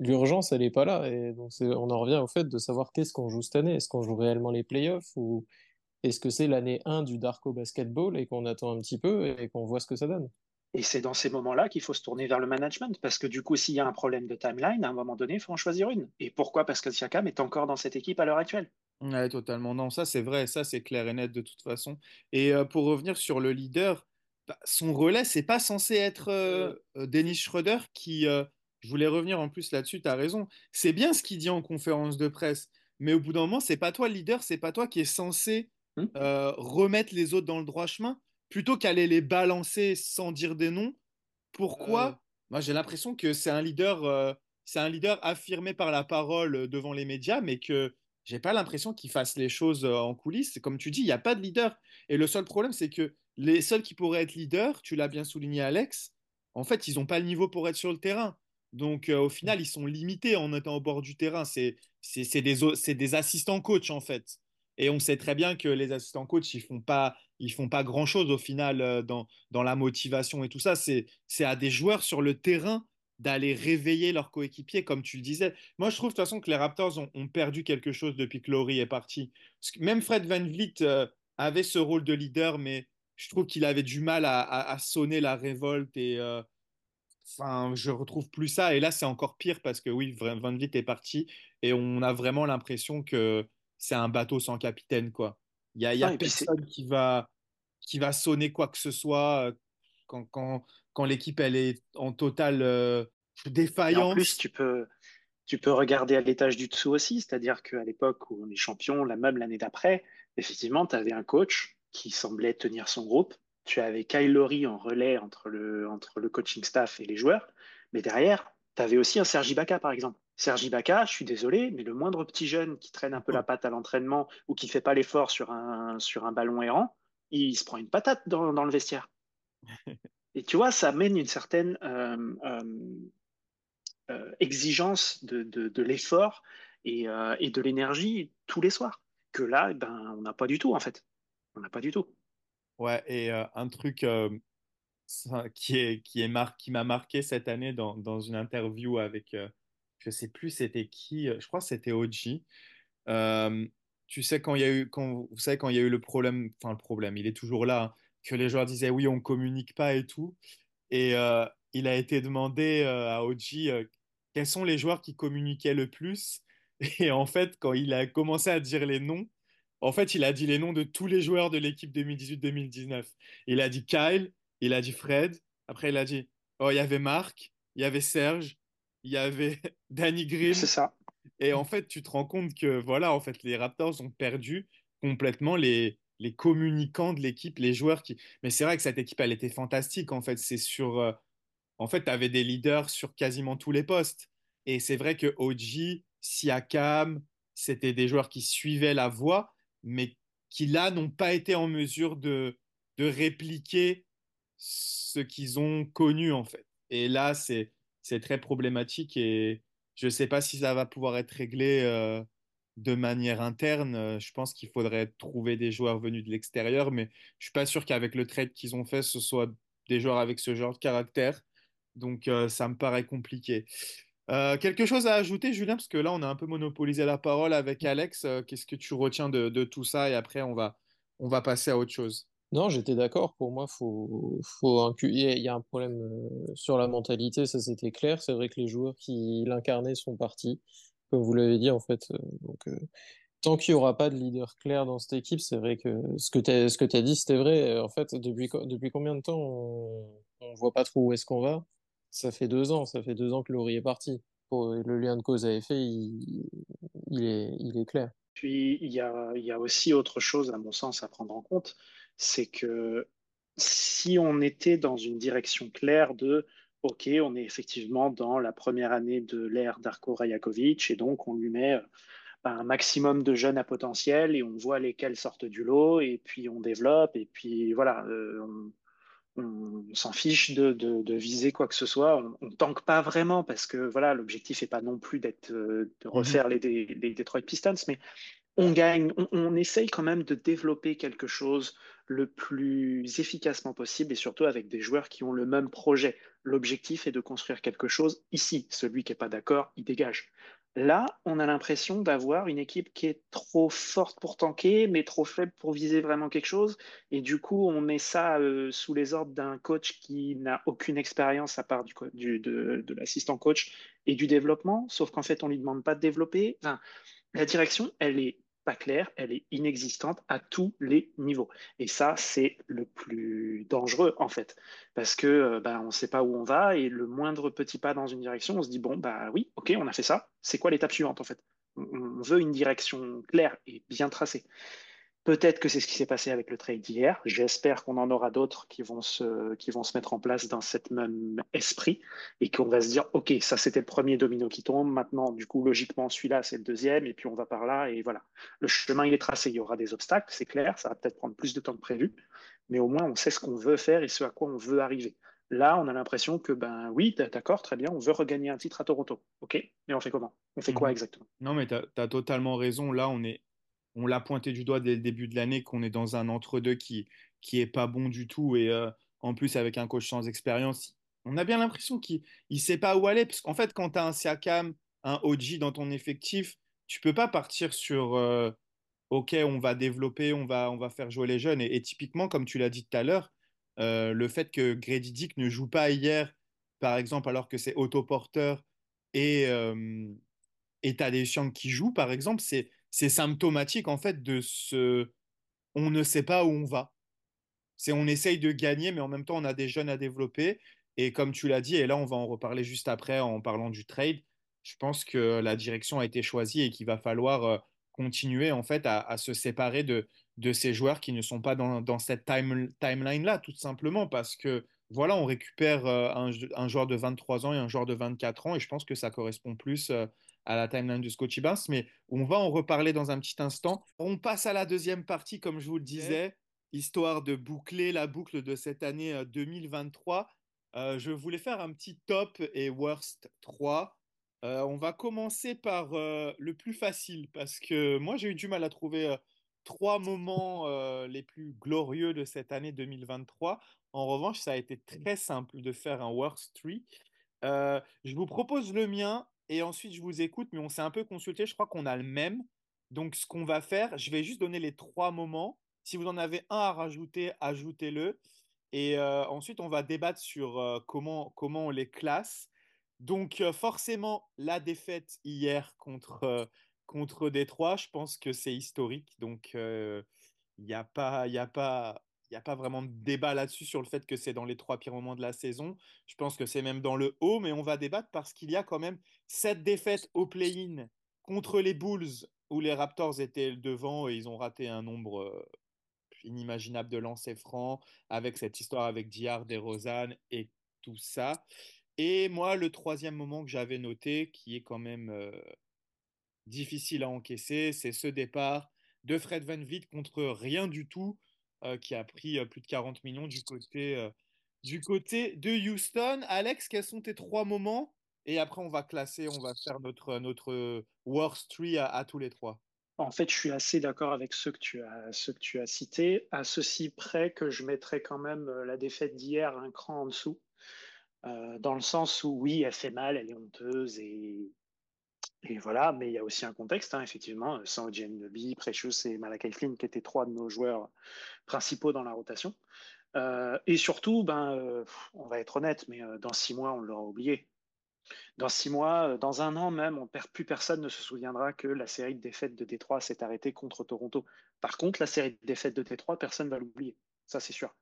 l'urgence, elle n'est pas là. Et donc, on en revient au fait de savoir qu'est-ce qu'on joue cette année. Est-ce qu'on joue réellement les playoffs ou est-ce que c'est l'année 1 du Darko Basketball et qu'on attend un petit peu et qu'on voit ce que ça donne? Et c'est dans ces moments-là qu'il faut se tourner vers le management, parce que du coup, s'il y a un problème de timeline, à un moment donné, il faut en choisir une. Et pourquoi? Parce que Siakam est encore dans cette équipe à l'heure actuelle. Ouais, totalement. Non, ça c'est vrai, ça c'est clair et net de toute façon. Et euh, pour revenir sur le leader, bah, son relais, c'est pas censé être euh, euh, Dennis Schroeder qui. je voulais revenir en plus là-dessus, tu as raison. C'est bien ce qu'il dit en conférence de presse, mais au bout d'un moment, c'est pas toi le leader, c'est pas toi qui est censé Hmm. remettre les autres dans le droit chemin plutôt qu'aller les balancer sans dire des noms. Pourquoi Moi, j'ai l'impression que c'est un leader, c'est un leader affirmé par la parole devant les médias, mais que j'ai pas l'impression qu'il fasse les choses en coulisses. Comme tu dis, il n'y a pas de leader. Et le seul problème, c'est que les seuls qui pourraient être leaders, tu l'as bien souligné, Alex, en fait, ils n'ont pas le niveau pour être sur le terrain. Donc, au final, ils sont limités en étant au bord du terrain. C'est des, des assistants coach, en fait. Et on sait très bien que les assistants coach, ils font pas, ils font pas grand chose au final euh, dans, dans la motivation et tout ça. C'est, à des joueurs sur le terrain d'aller réveiller leurs coéquipiers, comme tu le disais. Moi, je trouve de toute façon que les Raptors ont, perdu quelque chose depuis que Laurie est parti. même Fred Van Vliet euh, avait ce rôle de leader, mais je trouve qu'il avait du mal à, à, sonner la révolte et euh, enfin, je retrouve plus ça. Et là, c'est encore pire parce que oui, Van Vliet est parti et on a vraiment l'impression que c'est un bateau sans capitaine, quoi. Il n'y a, y a personne qui va, qui va sonner quoi que ce soit euh, quand, quand, quand l'équipe elle est en totale euh, défaillance. en plus, tu peux, tu peux regarder à l'étage du dessous aussi, c'est-à-dire qu'à l'époque où on est champion, la même l'année d'après, effectivement, tu avais un coach qui semblait tenir son groupe. Tu avais Kyle Lowry en relais entre le, entre le coaching staff et les joueurs. Mais derrière, tu avais aussi un Sergi Baca, par exemple. Sergi Baca, je suis désolé, mais le moindre petit jeune qui traîne un peu la patte à l'entraînement ou qui fait pas l'effort sur un, sur un ballon errant, il se prend une patate dans, dans le vestiaire. [LAUGHS] Et tu vois, ça amène une certaine euh, euh, euh, exigence de, de, de l'effort et, et, de l'énergie tous les soirs. Que là, ben, on n'a pas du tout, en fait. On n'a pas du tout. Ouais, et un truc qui est qui est mar qui m'a marqué cette année dans, dans une interview avec je sais plus c'était qui euh, je crois que c'était OG tu sais quand il y a eu quand vous savez quand il y a eu le problème enfin le problème il est toujours là hein, que les joueurs disaient oui on communique pas et tout et il a été demandé à OG quels sont les joueurs qui communiquaient le plus? [LAUGHS] Et en fait quand il a commencé à dire les noms en fait, il a dit les noms de tous les joueurs de l'équipe 2018-2019. Il a dit Kyle, il a dit Fred. Après, il a dit Oh, il y avait Marc, il y avait Serge, il y avait [LAUGHS] Danny Green. C'est ça. Et en fait, tu te rends compte que voilà, en fait, les Raptors ont perdu complètement les, les communicants de l'équipe, les joueurs qui. Mais c'est vrai que cette équipe, elle était fantastique. En fait, c'est sur. Euh, En fait, tu avais des leaders sur quasiment tous les postes. Et c'est vrai que OG, Siakam, c'était des joueurs qui suivaient la voie, mais qui là n'ont pas été en mesure de, de répliquer ce qu'ils ont connu en fait. Et là, c'est c'est très problématique et je ne sais pas si ça va pouvoir être réglé euh, de manière interne. Euh, je pense qu'il faudrait trouver des joueurs venus de l'extérieur, mais je suis pas sûr qu'avec le trade qu'ils ont fait, ce soit des joueurs avec ce genre de caractère. Donc euh, ça me paraît compliqué. quelque chose à ajouter, Julien, parce que là, on a un peu monopolisé la parole avec Alex. Qu'est-ce que tu retiens de, de, tout ça? Et après, on va, on va passer à autre chose. Non, j'étais d'accord. Pour moi, il y a un problème euh, sur la mentalité, ça c'était clair. C'est vrai que les joueurs qui l'incarnaient sont partis, comme vous l'avez dit en fait. Euh, donc, euh, tant qu'il n'y aura pas de leader clair dans cette équipe, c'est vrai que ce que tu as dit, c'était vrai. En fait, depuis, combien de temps on, on voit pas trop où est-ce qu'on va? Ça fait deux ans. Ça fait deux ans que Laurie est parti. le lien de cause à effet, il, est, clair. Puis il y a aussi autre chose, à mon sens, à prendre en compte c'est que si on était dans une direction claire de OK, on est effectivement dans la première année de l'ère d'Arko Rajakovic et donc on lui met euh, un maximum de jeunes à potentiel et on voit lesquels sortent du lot et puis on développe et puis voilà, euh, on, s'en fiche de, viser quoi que ce soit. On, ne tanque pas vraiment parce que voilà, l'objectif n'est pas non plus d'être euh, de refaire mhm. les, les, Detroit Pistons, mais on gagne, on, essaye quand même de développer quelque chose le plus efficacement possible et surtout avec des joueurs qui ont le même projet. L'objectif est de construire quelque chose ici. Celui qui n'est pas d'accord, il dégage. Là, on a l'impression d'avoir une équipe qui est trop forte pour tanker, mais trop faible pour viser vraiment quelque chose. Et du coup, on met ça euh, sous les ordres d'un coach qui n'a aucune expérience à part du, de, l'assistant coach et du développement. Sauf qu'en fait, on lui demande pas de développer. La direction, elle est pas claire, elle est inexistante à tous les niveaux. Et ça, c'est le plus dangereux, en fait, parce que euh, bah, on ne sait pas où on va, et le moindre petit pas dans une direction, on se dit, bon, bah oui, ok, on a fait ça, c'est quoi l'étape suivante, en fait? On veut une direction claire et bien tracée. Peut-être que c'est ce qui s'est passé avec le trade d'hier. J'espère qu'on en aura d'autres qui, vont se, qui vont se mettre en place dans cet même esprit et qu'on va se dire, OK, ça c'était le premier domino qui tombe. Maintenant, du coup, logiquement, celui-là, c'est le deuxième et puis on va par là et voilà. Le chemin, il est tracé. Il y aura des obstacles, c'est clair. Ça va peut-être prendre plus de temps que prévu, mais au moins, on sait ce qu'on veut faire et ce à quoi on veut arriver. Là, on a l'impression que, ben oui, d'accord, très bien, on veut regagner un titre à Toronto. OK, mais on fait comment? On fait quoi mhm. exactement? Non, mais tu as, totalement raison. Là, on est, on l'a pointé du doigt dès le début de l'année qu'on est dans un entre-deux qui qui est pas bon du tout. Et euh, en plus avec un coach sans expérience, on a bien l'impression qu'il ne sait pas où aller. Parce qu'en fait quand tu as un Siakam, un OG dans ton effectif, tu peux pas partir sur euh, OK, on va développer, on va faire jouer les jeunes. Et, typiquement comme tu l'as dit tout à l'heure, euh, le fait que Grady Dick ne joue pas hier par exemple alors que c'est autoporteur et et tu as des chiens qui jouent par exemple, c'est c'est symptomatique en fait de ce on ne sait pas où on va. C'est on essaye de gagner, mais en même temps on a des jeunes à développer. Et comme tu l'as dit, et là on va en reparler juste après en parlant du trade, je pense que la direction a été choisie et qu'il va falloir euh, continuer en fait à, se séparer de, de ces joueurs qui ne sont pas dans, cette timeline là, tout simplement parce que voilà, on récupère euh, un, joueur de 23 ans et un joueur de 24 ans, et je pense que ça correspond plus euh, à la timeline de Scotty Barnes, mais on va en reparler dans un petit instant. On passe à la deuxième partie, comme je vous le disais, histoire de boucler la boucle de cette année 2023. Euh, euh, je voulais faire un petit top et worst 3. Euh, on va commencer par le plus facile, parce que moi j'ai eu du mal à trouver trois moments les plus glorieux de cette année 2023. En revanche, ça a été très simple de faire un worst 3. je vous propose le mien et ensuite je vous écoute, mais on s'est un peu consulté. Je crois qu'on a le même. Donc, ce qu'on va faire, je vais juste donner les trois moments. Si vous en avez un à rajouter, ajoutez-le. Et euh, ensuite, on va débattre sur euh, comment, comment on les classe. Donc, euh, forcément, la défaite hier contre, contre Détroit, je pense que c'est historique. Donc, il n'y a pas. Y a pas n'y a pas vraiment de débat là-dessus sur le fait que c'est dans les trois pires moments de la saison. Je pense que c'est même dans le haut, mais on va débattre parce qu'il y a quand même cette défaite au play-in contre les Bulls où les Raptors étaient devant et ils ont raté un nombre euh, inimaginable de lancers francs avec cette histoire avec Diard Rosanne et tout ça. Et moi, le troisième moment que j'avais noté, qui est quand même euh, difficile à encaisser, c'est ce départ de Fred Van Vliet contre rien du tout qui a pris euh, plus de 40 millions du côté, euh, du côté de Houston. Alex, quels sont tes trois moments? Et après, on va classer, on va faire notre, notre worst tree à, tous les trois. En fait, je suis assez d'accord avec ceux que tu as, que tu as cités, à ceci près que je mettrais quand même la défaite d'hier un cran en dessous, dans le sens où oui, elle fait mal, elle est honteuse et et voilà, mais il y a aussi un contexte, hein, effectivement, sans Nobi, Precious et Malakai Flynn, qui étaient trois de nos joueurs principaux dans la rotation. Euh, et surtout, ben, euh, on va être honnête, mais euh, dans six mois, on l'aura oublié. Dans six mois, dans un an même, on perd, plus personne ne se souviendra que la série de défaites de Détroit s'est arrêtée contre Toronto. Par contre, la série de défaites de Détroit, personne ne va l'oublier. Ça, c'est sûr.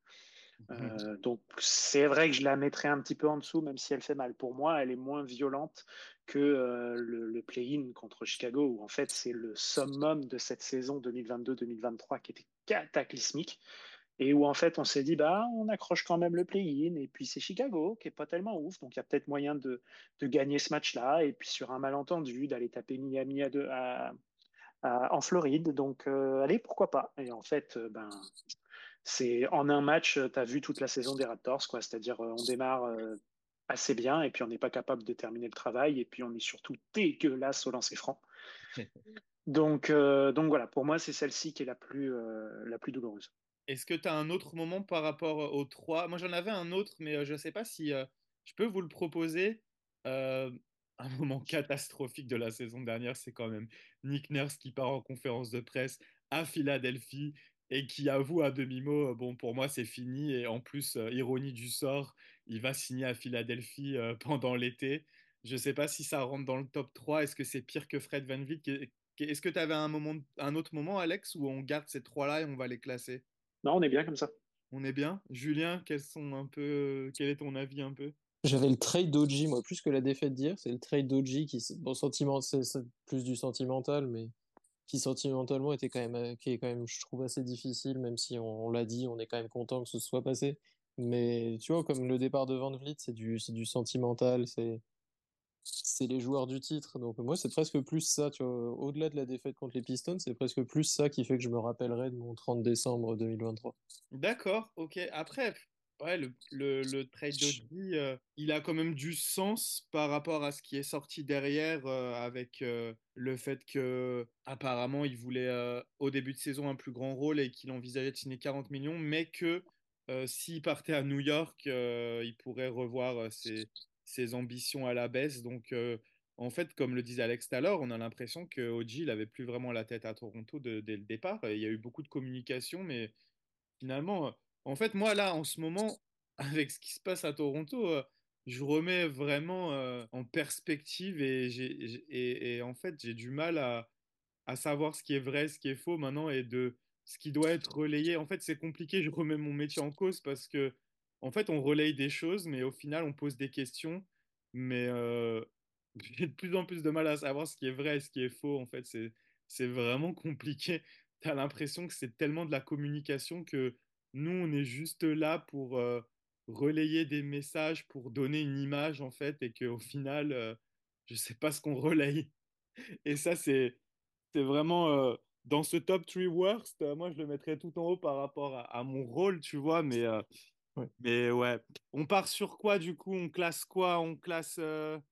Euh, donc c'est vrai que je la mettrais un petit peu en dessous, même si elle fait mal. Pour moi, elle est moins violente que euh, le, play-in contre Chicago, où en fait c'est le summum de cette saison 2022-2023 qui était cataclysmique et où en fait on s'est dit bah on accroche quand même le play-in et puis c'est Chicago qui est pas tellement ouf donc il y a peut-être moyen de, de, gagner ce match-là et puis sur un malentendu d'aller taper Miami à, à, en Floride donc euh, allez pourquoi pas et en fait ben c'est en un match, euh, tu as vu toute la saison des Raptors, quoi. C'est-à-dire, euh, on démarre euh, assez bien et puis on n'est pas capable de terminer le travail et puis on est surtout dégueulasse au lancer franc. [LAUGHS] donc, donc voilà, pour moi, c'est celle-ci qui est la plus, la plus douloureuse. Est-ce que tu as un autre moment par rapport aux trois? Moi, j'en avais un autre, mais je ne sais pas si je peux vous le proposer. un moment catastrophique de la saison dernière, c'est quand même Nick Nurse qui part en conférence de presse à Philadelphie et qui avoue à demi-mot, bon, pour moi, c'est fini. Et en plus, euh, ironie du sort, il va signer à Philadelphie euh, [LAUGHS] pendant l'été. Je ne sais pas si ça rentre dans le top 3. Est-ce que c'est pire que Fred Van Vliet? Est-ce que tu avais un, moment, un autre moment, Alex, où on garde ces trois-là et on va les classer? Non, on est bien comme ça. On est bien. Julien, quels sont un peu... quel est ton avis un peu? J'avais le trade d'Oji, moi, plus que la défaite d'hier. C'est le trade d'Oji qui, bon, sentiment, c'est plus du sentimental, mais qui sentimentalement était quand même, euh, qui est quand même, je trouve, assez difficile, même si on, l'a dit, on est quand même content que ce soit passé. Mais tu vois, comme le départ de Van Vliet, c'est du, du sentimental, c'est, c'est les joueurs du titre. Donc moi, c'est presque plus ça, tu vois, au-delà de la défaite contre les Pistons, c'est presque plus ça qui fait que je me rappellerai de mon 30 décembre 2023. D'accord, ok. Après, ouais, le, le, trade de euh, il a quand même du sens par rapport à ce qui est sorti derrière euh, avec euh, le fait que apparemment il voulait au début de saison un plus grand rôle et qu'il envisageait de signer 40 millions, mais que s'il partait à New York, il pourrait revoir ses, ses, ambitions à la baisse. Donc en fait, comme le disait Alex tout à l'heure, on a l'impression que OG il avait plus vraiment la tête à Toronto dès le départ. Il y a eu beaucoup de communication, mais finalement en fait, moi, là, en ce moment, [LAUGHS] avec ce qui se passe à Toronto, euh, je remets vraiment euh, en perspective et, et, en fait, j'ai du mal à, à, savoir ce qui est vrai, ce qui est faux maintenant et de ce qui doit être relayé. En fait, c'est compliqué, je remets mon métier en cause parce que, en fait, on relaye des choses, mais au final, on pose des questions. Mais euh, [LAUGHS] j'ai de plus en plus de mal à savoir ce qui est vrai et ce qui est faux. En fait, c'est vraiment compliqué. [LAUGHS] Tu as l'impression que c'est tellement de la communication que nous, on est juste là pour euh, relayer des messages, pour donner une image, en fait, et qu'au final, euh, je ne sais pas ce qu'on [LAUGHS] relaye. Et ça, c'est vraiment euh, dans ce top 3 worst, moi, je le mettrais tout en haut par rapport à, mon rôle, tu vois, mais, ouais. mais ouais. On part sur quoi, du coup? On classe quoi? On classe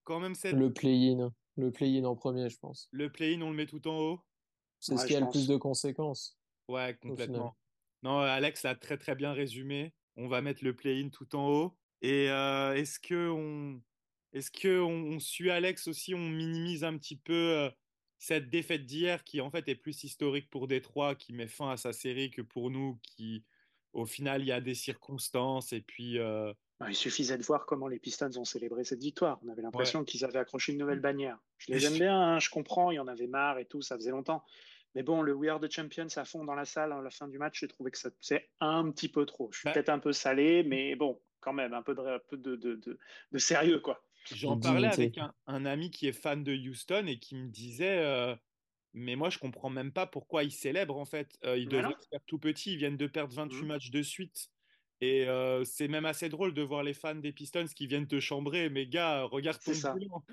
quand même cette... Le play-in. Le play-in en premier, je pense. Le play-in, on le met tout en haut? C'est ce qui a le plus de conséquences. Ouais, complètement. Non, Alex a très très bien résumé. On va mettre le play-in tout en haut. Et euh, est-ce que on est-ce que on, suit Alex aussi? On minimise un petit peu euh, cette défaite d'hier qui en fait est plus historique pour Détroit, qui met fin à sa série que pour nous, qui au final il y a des circonstances et puis. Euh, bah, il suffisait de voir comment les Pistons ont célébré cette victoire. On avait l'impression qu'ils avaient accroché une nouvelle bannière. Je les aime bien, hein, je comprends, il y en avait marre et tout, ça faisait longtemps. Mais bon, le We Are the Champions à fond dans la salle à la fin du match, j'ai trouvé que c'est un petit peu trop. Je suis bah peut-être un peu salé, mais bon, quand même, un peu de, de, sérieux, quoi. J'en parlais avec un, ami qui est fan de Houston et qui me disait euh, Mais moi, je comprends même pas pourquoi ils célèbrent, en fait. Euh, ils devraient faire tout petit, ils viennent de perdre 28 mmh. matchs de suite. Et euh, c'est même assez drôle de voir les fans des Pistons qui viennent te chambrer. Mais gars, regarde ton bilan.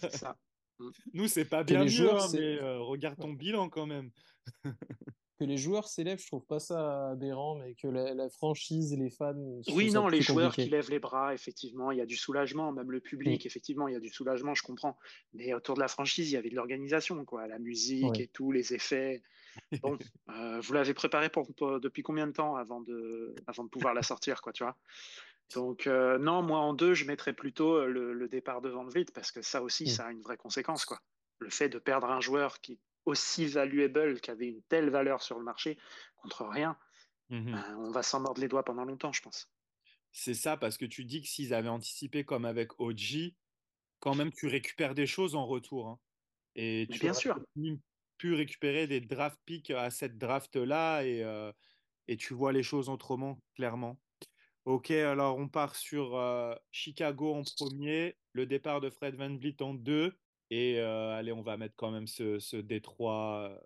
c'est ça. Mm. [LAUGHS] Nous, c'est pas bien mieux, hein, mais euh, regarde ton bilan quand même. [LAUGHS] que les joueurs s'élèvent, je trouve pas ça aberrant, mais que la, franchise, les fans. Oui, non, les joueurs qui lèvent les bras, effectivement, il y a du soulagement, même le public, mm. effectivement, il y a du soulagement, je comprends. Mais autour de la franchise, il y avait de l'organisation, quoi, la musique et tout, les effets. Bon, [LAUGHS] euh, vous l'avez préparé pour, depuis combien de temps avant de, avant de pouvoir la sortir, quoi, tu vois? Donc euh, non, moi en deux, je mettrais plutôt euh, le, départ de Van Vliet parce que ça aussi, mm. ça a une vraie conséquence. Quoi. Le fait de perdre un joueur qui aussi valuable, qui avait une telle valeur sur le marché, contre rien, mm-hmm. ben, on va s'en mordre les doigts pendant longtemps, je pense. C'est ça, parce que tu dis que s'ils avaient anticipé comme avec OG, quand même tu récupères des choses en retour. Hein. Et tu bien sûr. pu récupérer des draft picks à cette draft-là et, euh, et tu vois les choses autrement, clairement. Ok, alors on part sur euh, Chicago en premier, le départ de Fred Van Vliet en deux, et euh, allez, on va mettre quand même ce, ce Détroit euh,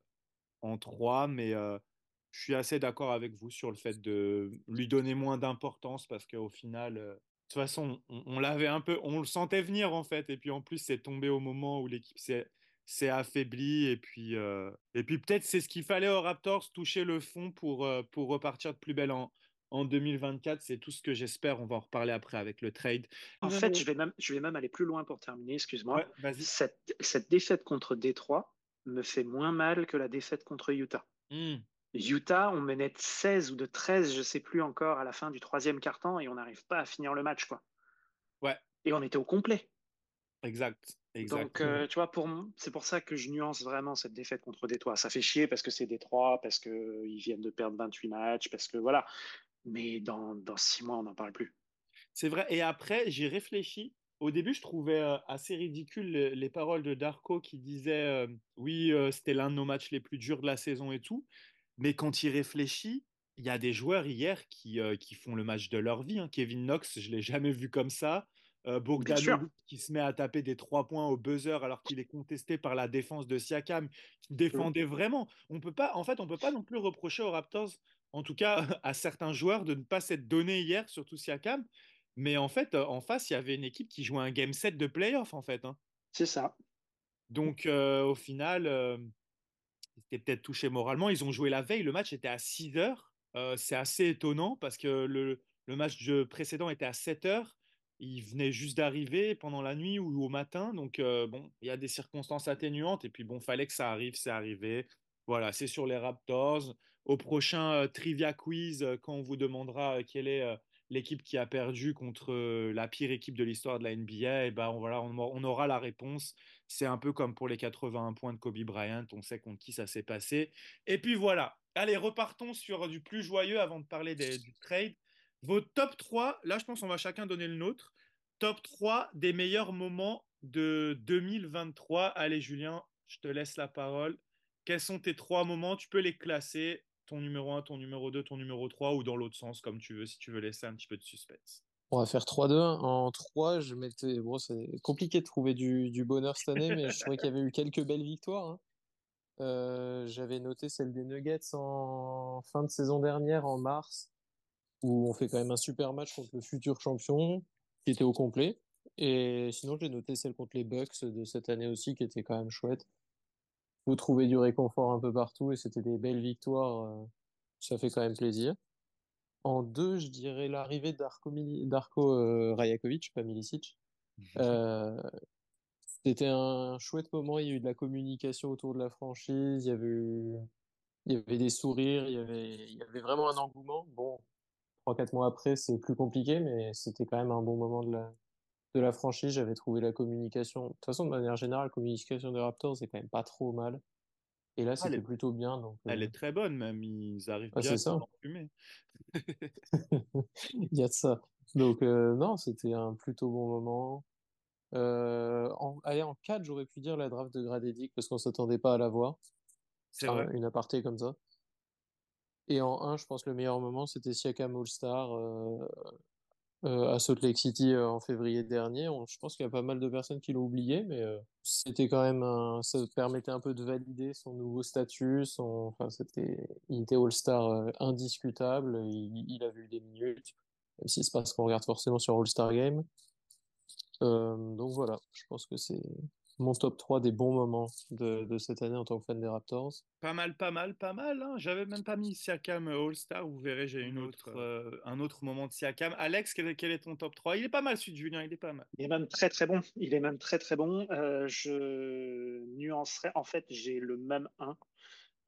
en trois, mais je suis assez d'accord avec vous sur le fait de lui donner moins d'importance parce qu'au final, de toute façon, on, l'avait un peu, on le sentait venir en fait, et puis en plus, c'est tombé au moment où l'équipe s'est affaiblie, et puis, et puis peut-être c'est ce qu'il fallait aux Raptors, toucher le fond pour, pour repartir de plus belle en, en 2024. C'est tout ce que j'espère. On va en reparler après avec le trade. En fait, je vais même, je vais même aller plus loin pour terminer. Excuse-moi. cette, défaite contre Détroit me fait moins mal que la défaite contre Utah. Hmm. Utah, on menait de 16 ou de 13, je sais plus encore, à la fin du troisième quart-temps et on n'arrive pas à finir le match. quoi. Ouais. Et on était au complet. Exact. Donc, euh, tu vois, pour, c'est pour ça que je nuance vraiment cette défaite contre Détroit. Ça fait chier parce que c'est Détroit, parce qu'ils viennent de perdre 28 matchs, parce que voilà. Mais dans, dans six mois, on n'en parle plus. C'est vrai. Et après, j'ai réfléchi. Au début, je trouvais euh, assez ridicule les, paroles de Darko qui disait euh, Oui, c'était l'un de nos matchs les plus durs de la saison et tout. Mais quand il réfléchit, il y a des joueurs hier qui, qui font le match de leur vie. Hein. Kevin Knox, je ne l'ai jamais vu comme ça. Euh, Bogdanovic qui se met à taper des trois points au buzzer alors qu'il est contesté par la défense de Siakam qui défendait vraiment. On peut pas, en fait, on peut pas non plus reprocher aux Raptors, en tout cas [LAUGHS] à certains joueurs, de ne pas s'être donné hier, surtout Siakam. Mais en fait, en face, il y avait une équipe qui jouait un game set de playoff, en fait. Hein. C'est ça. Donc, euh, au final, euh, c'était peut-être touché moralement. Ils ont joué la veille. Le match était à 6 heures. c'est assez étonnant parce que le, le match précédent était à 7 heures il venait juste d'arriver pendant la nuit ou au matin. Donc, euh, bon, il y a des circonstances atténuantes. Et puis, bon, fallait que ça arrive, c'est arrivé. Voilà, c'est sur les Raptors. Au prochain euh, Trivia Quiz, euh, quand on vous demandera quelle est l'équipe qui a perdu contre la pire équipe de l'histoire de la NBA, et eh ben, on, voilà, on, aura la réponse. C'est un peu comme pour les 81 points de Kobe Bryant. On sait contre qui ça s'est passé. Et puis, voilà. Allez, repartons sur du plus joyeux avant de parler du trade. Vos top 3, là je pense qu'on va chacun donner le nôtre. Top 3 des meilleurs moments de 2023. Allez Julien, je te laisse la parole. Quels sont tes trois moments? Tu peux les classer, ton numéro 1, ton numéro 2, ton numéro 3 ou dans l'autre sens comme tu veux, si tu veux laisser un petit peu de suspense. On va faire 3-2. En 3, je mettais. Bon, c'est compliqué de trouver du, bonheur cette année, mais je trouvais qu'il y avait eu quelques belles victoires. Hein. Euh, j'avais noté celle des Nuggets en fin de saison dernière, en mars, où on fait quand même un super match contre le futur champion, qui était au complet. Et sinon, j'ai noté celle contre les Bucks de cette année aussi, qui était quand même chouette. Vous trouvez du réconfort un peu partout et c'était des belles victoires. Euh, ça fait quand même plaisir. En deux, je dirais l'arrivée d'Arko, euh, Rajakovic, pas Milicic. Euh, c'était un chouette moment. Il y a eu de la communication autour de la franchise. Il y avait, il y avait des sourires. Il y avait, il y avait vraiment un engouement. Bon, 3-4 mois après, c'est plus compliqué, mais c'était quand même un bon moment de la, de la franchise. J'avais trouvé la communication. De toute façon, de manière générale, la communication des Raptors, c'est quand même pas trop mal. Et là, ah, c'était plutôt bien. Donc, Elle est euh, très bonne, même. Ils arrivent ah, bien à ça. fumer. [LAUGHS] Il y a de ça. Donc, euh, non, c'était un plutôt bon moment. Euh, en, allez, en 4, j'aurais pu dire la draft de Gradedic parce qu'on s'attendait pas à la voir. C'est vrai. Une aparté comme ça. Et en 1, je pense que le meilleur moment, c'était Siakam All-Star euh, euh, à Salt Lake City euh, en février dernier. je pense qu'il y a pas mal de personnes qui l'ont oublié, mais c'était quand même ça permettait un peu de valider son nouveau statut. Enfin, c'était, il était All-Star indiscutable. Il, il, a vu des minutes, même si c'est pas ce qu'on regarde forcément sur All-Star Game. donc voilà, je pense que c'est mon top 3 des bons moments de, cette année en tant que fan des Raptors. Pas mal, pas mal, pas mal. Hein. J'avais même pas mis Siakam All-Star. Vous verrez, j'ai une autre, euh, un autre moment de Siakam. Alex, quel, est ton top 3 Il est pas mal, celui de Julien, il est pas mal. Il est même très très bon. Il est même très très bon. Euh, je nuancerai. En fait, j'ai le même 1.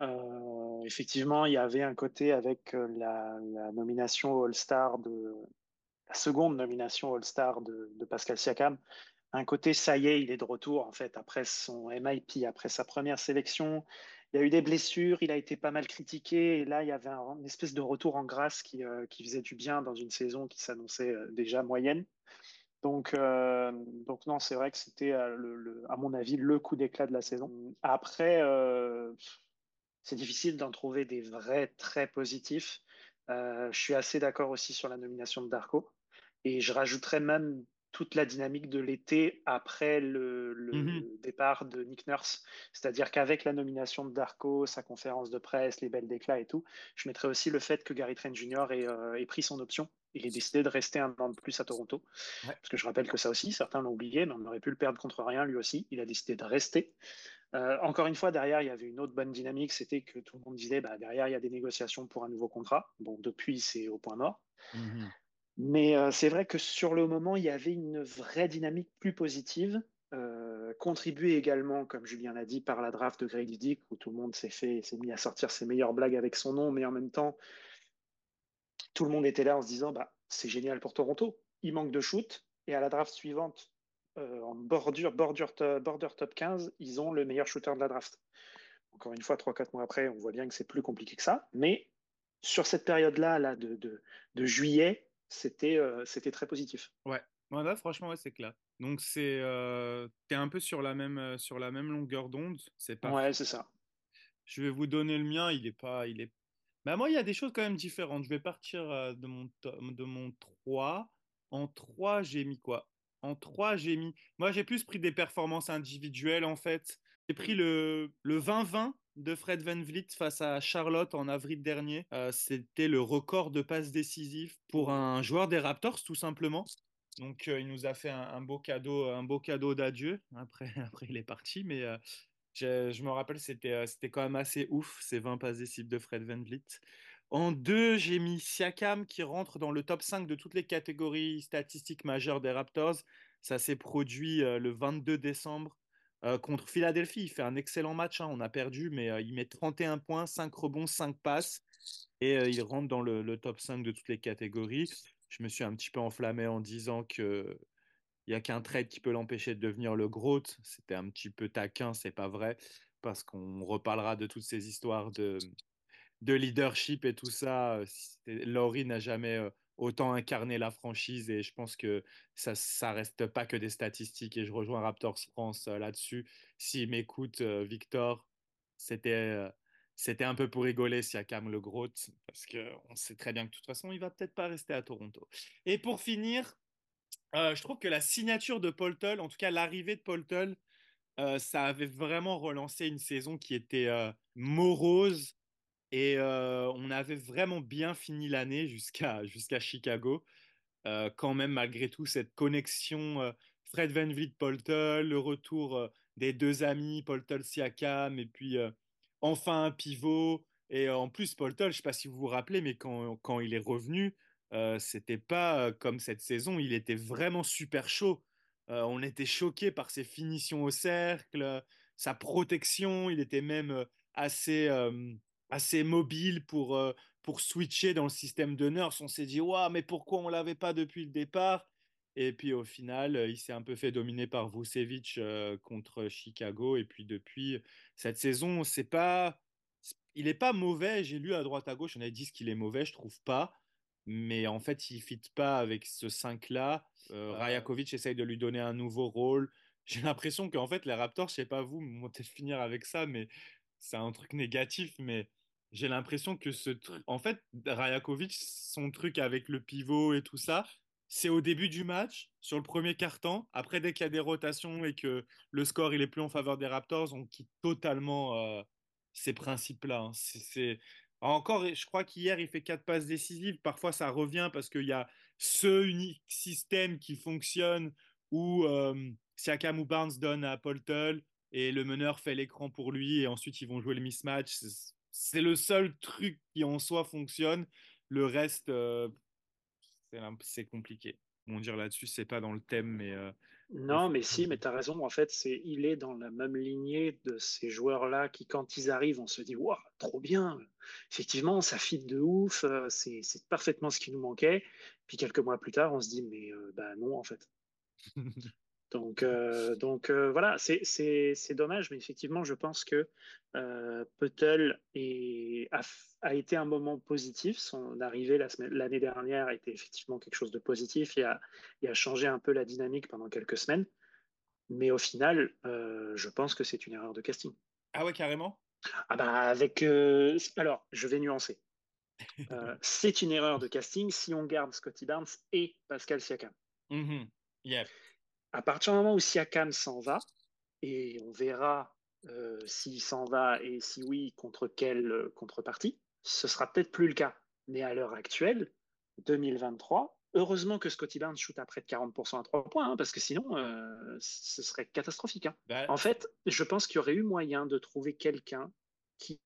Euh, effectivement, il y avait un côté avec la, nomination All-Star de la seconde nomination All-Star de, de Pascal Siakam un côté, ça y est, il est de retour en fait après son MIP, après sa première sélection. Il y a eu des blessures, il a été pas mal critiqué et là il y avait un, une espèce de retour en grâce qui, euh, qui faisait du bien dans une saison qui s'annonçait euh, déjà moyenne. Donc, euh, donc non, c'est vrai que c'était à mon avis le coup d'éclat de la saison. Après, c'est difficile d'en trouver des vrais très positifs. je suis assez d'accord aussi sur la nomination de Darko. Et je rajouterais même toute la dynamique de l'été après le, mhm. départ de Nick Nurse. C'est-à-dire qu'avec la nomination de Darko, sa conférence de presse, les belles déclats et tout, je mettrais aussi le fait que Gary Trent Jr. Euh, ait, pris son option. Il ait décidé de rester un an de plus à Toronto. Parce que je rappelle que ça aussi, certains l'ont oublié, mais on aurait pu le perdre contre rien lui aussi. Il a décidé de rester. Euh, encore une fois, derrière, il y avait une autre bonne dynamique, c'était que tout le monde disait, bah, derrière, il y a des négociations pour un nouveau contrat. Bon, depuis, c'est au point mort. Mhm. Mais euh, c'est vrai que sur le moment, il y avait une vraie dynamique plus positive, euh, contribuée également, comme Julien l'a dit, par la draft de Grady Dick, où tout le monde s'est fait, s'est mis à sortir ses meilleures blagues avec son nom, mais en même temps, tout le monde était là en se disant, bah, c'est génial pour Toronto. Il manque de shoot, et à la draft suivante, en bordure, bordure, border top 15, ils ont le meilleur shooter de la draft. Encore une fois, 3-4 mois après, on voit bien que c'est plus compliqué que ça. Mais sur cette période-là là, de, juillet, c'était c'était très positif. Ouais, là, franchement, ouais, c'est clair. Donc, c'est, euh, tu es un peu sur la même, sur la même longueur d'onde. C'est pas. Ouais, c'est ça. Je vais vous donner le mien. Il est pas. Il est... Bah, moi, il y a des choses quand même différentes. Je vais partir de, mon de mon 3. En 3, j'ai mis quoi? En 3, j'ai mis. Moi, j'ai plus pris des performances individuelles, en fait. J'ai pris le, le 20-20 de Fred Van Vliet face à Charlotte en avril dernier. Euh, c'était le record de passes décisives pour un joueur des Raptors, tout simplement. Donc, euh, il nous a fait un, beau cadeau, d'adieu. Après, [LAUGHS] après, il est parti, mais euh, je, me rappelle, c'était quand même assez ouf ces 20 passes décisives de Fred Van Vliet. En deux, j'ai mis Siakam qui rentre dans le top 5 de toutes les catégories statistiques majeures des Raptors. Ça s'est produit le 22 décembre euh, contre Philadelphie, il fait un excellent match. Hein. On a perdu, mais euh, il met 31 points, 5 rebonds, 5 passes. Et euh, il rentre dans le, top 5 de toutes les catégories. Je me suis un petit peu enflammé en disant que il n'y a qu'un trade qui peut l'empêcher de devenir le GROAT. C'était un petit peu taquin, c'est pas vrai, parce qu'on reparlera de toutes ces histoires de, de leadership et tout ça. Laurie n'a jamais autant incarner la franchise et je pense que ça ça reste pas que des statistiques et je rejoins Raptors France euh, là-dessus. S'il m'écoute, euh, Victor, c'était euh, c'était un peu pour rigoler si Akam le Groot parce que on sait très bien que de toute façon il va peut-être pas rester à Toronto. Et pour finir, je trouve que la signature de Paul Tull, en tout cas l'arrivée de Paul Tull, ça avait vraiment relancé une saison qui était morose et on avait vraiment bien fini l'année jusqu'à jusqu'à Chicago. Quand même, malgré tout, cette connexion Fred Van Vliet, Poltel, le retour des deux amis, Poltel, Siakam, et puis enfin un pivot. Et en plus, Poltel, je ne sais pas si vous vous rappelez, mais quand, quand il est revenu, c'était pas comme cette saison, il était vraiment super chaud. on était choqué par ses finitions au cercle, sa protection, il était même assez assez mobile pour, euh, pour switcher dans le système de nurse. On s'est dit, waouh, mais pourquoi on l'avait pas depuis le départ? Et puis au final, euh, il s'est un peu fait dominer par Vucevic euh, contre Chicago. Et puis depuis cette saison, c'est pas, il n'est pas mauvais. J'ai lu à droite à gauche, on a dit qu'il est mauvais, je trouve pas. Mais en fait, il ne fit pas avec ce 5-là. Rajakovic essaye de lui donner un nouveau rôle. [LAUGHS] J'ai l'impression qu'en fait, les Raptors, je sais pas vous, on peut finir avec ça, mais c'est un truc négatif, mais j'ai l'impression que ce truc. En fait, Rajakovic, son truc avec le pivot et tout ça, c'est au début du match, sur le premier quart-temps. Après, dès qu'il y a des rotations et que le score il est plus en faveur des Raptors, on quitte totalement euh, ces principes-là. Hein. C'est. Encore, je crois qu'hier, il fait quatre passes décisives. Parfois, ça revient parce qu'il y a ce unique système qui fonctionne où euh, Siakam ou Barnes donne à Paul Tull et le meneur fait l'écran pour lui et ensuite ils vont jouer le mismatch c'est le seul truc qui en soi fonctionne. Le reste, euh, c'est compliqué. Bon, dire là-dessus, c'est pas dans le thème, mais. Euh, non, mais si, mais tu as raison. En fait, c'est il est dans la même lignée de ces joueurs-là qui, quand ils arrivent, on se dit Waouh, trop bien Effectivement, ça fit de ouf, euh, c'est parfaitement ce qui nous manquait. Puis quelques mois plus tard, on se dit Mais bah non, en fait. [LAUGHS] Donc, euh, donc euh, voilà, c'est dommage, mais effectivement, je pense que euh, Puttel a, a, été un moment positif. Son arrivée l'année dernière a été effectivement quelque chose de positif et a, a, changé un peu la dynamique pendant quelques semaines. Mais au final, euh, je pense que c'est une erreur de casting. Ah ouais, carrément? Ah bah avec... alors, je vais nuancer. c'est une erreur de casting si on garde Scotty Barnes et Pascal Siakam. Mm à partir du moment où Siakam s'en va, et on verra euh, s'il s'en va et si oui, contre quelle euh, contrepartie, ce sera peut-être plus le cas. Mais à l'heure actuelle, 2023, heureusement que Scotty Barnes shoot à près de 40% à 3 points, hein, parce que sinon, euh, ce serait catastrophique. Hein. Bah, en fait, je pense qu'il y aurait eu moyen de trouver quelqu'un qui,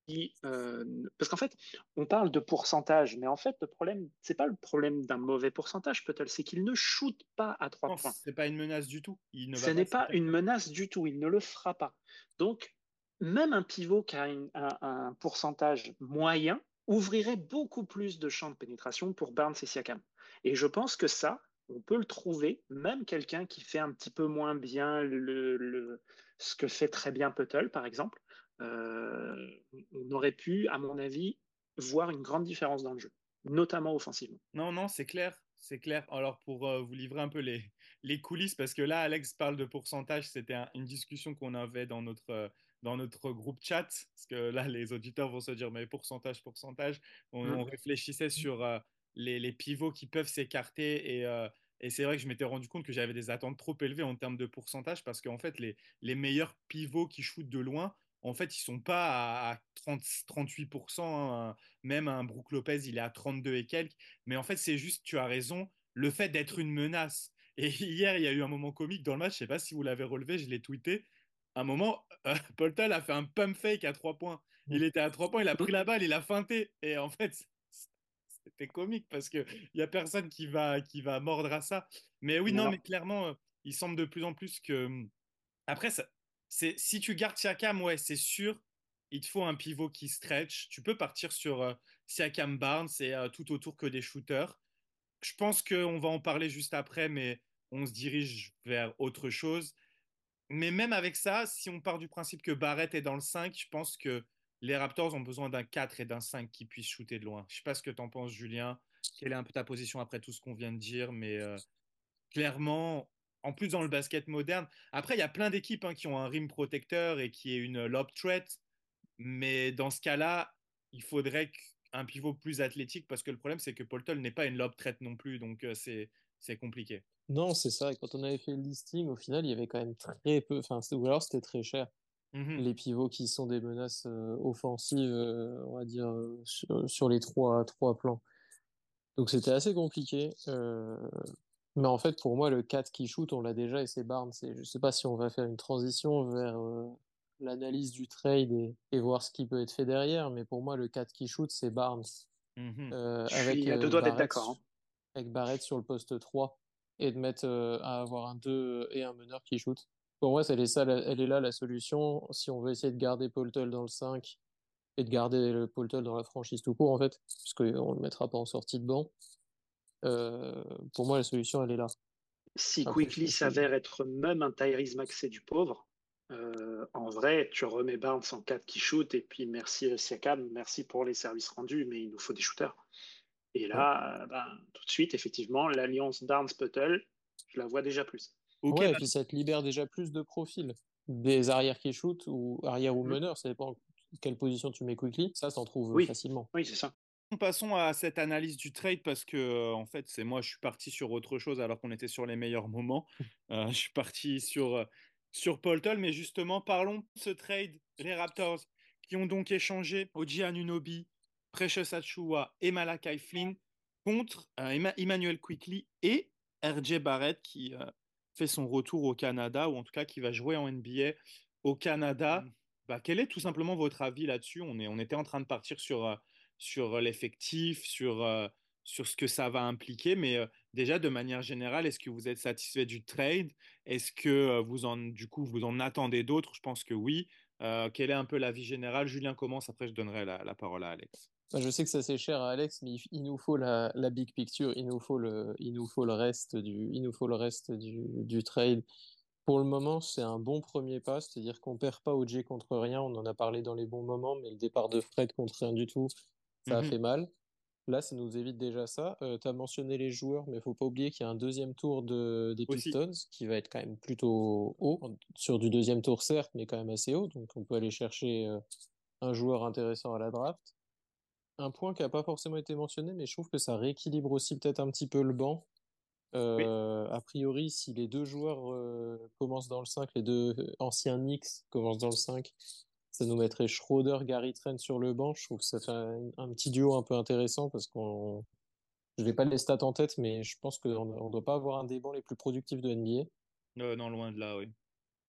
euh, parce qu'en fait, on parle de pourcentage, mais en fait, le problème, c'est pas le problème d'un mauvais pourcentage, peut-être, c'est qu'il ne shoot pas à trois points. C'est pas une menace du tout. Il Ce n'est pas, une menace du tout. Il ne le fera pas. Donc, même un pivot qui a un, pourcentage moyen ouvrirait beaucoup plus de champs de pénétration pour Barnes et Siakam. Et je pense que ça, on peut le trouver, même quelqu'un qui fait un petit peu moins bien le, ce que fait très bien Puttle, par exemple. Euh, on aurait pu, à mon avis, voir une grande différence dans le jeu, notamment offensivement. Non, non, c'est clair. C'est clair. Alors, pour euh, vous livrer un peu les, les, coulisses, parce que là, Alex parle de pourcentage, c'était une discussion qu'on avait dans notre, euh, dans notre groupe chat, parce que là, les auditeurs vont se dire, mais pourcentage, pourcentage. On, mm. réfléchissait sur les, pivots qui peuvent s'écarter. Et, et c'est vrai que je m'étais rendu compte que j'avais des attentes trop élevées en termes de pourcentage parce qu'en fait, les, les meilleurs pivots qui shootent de loin, en fait, ils sont pas à, 30, 38%. Hein. Même un Brook Lopez, il est à 32 et quelques. Mais en fait, c'est juste, tu as raison, le fait d'être une menace. Et [LAUGHS] hier, il y a eu un moment comique dans le match. Je sais pas si vous l'avez relevé, je l'ai tweeté. Un moment, euh, [LAUGHS] Paul a fait un pump fake à 3 points. Il était à 3 points, il a pris la balle, il a feinté. Et en fait, [LAUGHS] c'était comique parce qu'il n'y a personne qui va, qui va mordre à ça. Mais oui, non, mais clairement, euh, il semble de plus en plus que. Hum, après, ça, si tu gardes Siakam, ouais, c'est sûr, il te faut un pivot qui stretch. Tu peux partir sur euh, Siakam Barnes et euh, tout autour que des shooters. Je pense qu'on va en parler juste après, mais on se dirige vers autre chose. Mais même avec ça, si on part du principe que Barrett est dans le 5, je pense que les Raptors ont besoin d'un 4 et d'un 5 qui puissent shooter de loin. Je ne sais pas ce que tu en penses, Julien. Quelle est un peu ta position après tout ce qu'on vient de dire, mais euh, clairement, en plus dans le basket moderne, après, il y a plein d'équipes hein, qui ont un rim protecteur et qui est une lob threat, mais dans ce cas-là, il faudrait un pivot plus athlétique parce que le problème, c'est que Paul n'est pas une lob threat non plus, donc euh, c'est compliqué. Non, c'est ça. Et quand on avait fait le listing, au final, il y avait quand même très peu. Enfin, ou alors c'était très cher. Mmh les pivots qui sont des menaces euh, offensives, euh, on va dire, euh, sur, les trois, trois plans. Donc c'était assez compliqué. Mais en fait, pour moi, le 4 qui shoot, on l'a déjà et c'est Barnes. je ne sais pas si on va faire une transition vers l'analyse du trade et, voir ce qui peut être fait derrière. Mais pour moi, le 4 qui shoot, c'est Barnes. Mmh avec, il y a deux doigts d'être d'accord. Hein. Avec Barrett sur le poste 3 et de mettre à avoir un 2 et un meneur qui shoot. Pour moi, elle est, ça, elle est là la solution. Si on veut essayer de garder Poltel dans le 5 et de garder le Poltel dans la franchise tout court, en fait, puisqu'on ne le mettra pas en sortie de banc, euh, pour moi, la solution, elle est là. Si Quickly s'avère être même un Tyrese Maxé du pauvre, euh, en vrai, tu remets Barnes en 4 qui shoot et puis merci euh, Siakam, merci pour les services rendus, mais il nous faut des shooters. Et là, ben, tout de suite, effectivement, l'alliance Barnes-Puttle, je la vois déjà plus ouais, et puis ça te libère déjà plus de profils. Des arrières qui shootent ou arrière ou mm. meneur, ça dépend quelle position tu mets quickly, ça s'en trouve facilement. Oui, c'est ça. Passons à cette analyse du trade parce que euh, en fait c'est moi je suis parti sur autre chose alors qu'on était sur les meilleurs moments. Euh, je suis parti sur euh, sur Poltol, mais justement parlons de ce trade les Raptors qui ont donc échangé Oji Anunobi, Precious Achua et Malakai Flynn contre Emmanuel Quickly et RJ Barrett qui fait son retour au Canada, ou en tout cas qui va jouer en NBA au Canada. Mm. Bah, quel est tout simplement votre avis là-dessus? On, est, on était en train de partir sur, sur l'effectif, sur, euh, sur ce que ça va impliquer, mais euh, déjà de manière générale, est-ce que vous êtes satisfait du trade? Est-ce que vous en, du coup, vous en attendez d'autres? Je pense que oui. quel est un peu l'avis général? Julien commence, après je donnerai la, la parole à Alex. Bah, je sais que ça c'est cher à Alex, mais il, nous faut la, la, big picture, il nous faut le, il nous faut le reste du, il nous faut le reste du, du trade. Pour le moment, c'est un bon premier pas, c'est-à-dire qu'on perd pas OJ contre rien. On en a parlé dans les bons moments, mais le départ de Fred contre rien du tout, ça a mhm. fait mal. Là, ça nous évite déjà ça. Euh, tu as mentionné les joueurs, mais il faut pas oublier qu'il y a un deuxième tour de, des Pistons qui va être quand même plutôt haut, sur du deuxième tour certes, mais quand même assez haut. Donc on peut aller chercher euh, un joueur intéressant à la draft un point qui n'a pas forcément été mentionné, mais je trouve que ça rééquilibre aussi peut-être un petit peu le banc. Euh, a priori, si les deux joueurs commencent dans le 5, les deux anciens Knicks commencent dans le 5, ça nous mettrait Schroeder, Gary Trent sur le banc. Je trouve que ça fait un, petit duo un peu intéressant parce qu'on. Je n'ai pas les stats en tête, mais je pense qu'on ne doit pas avoir un des bancs les plus productifs de NBA. Euh, non, loin de là, oui.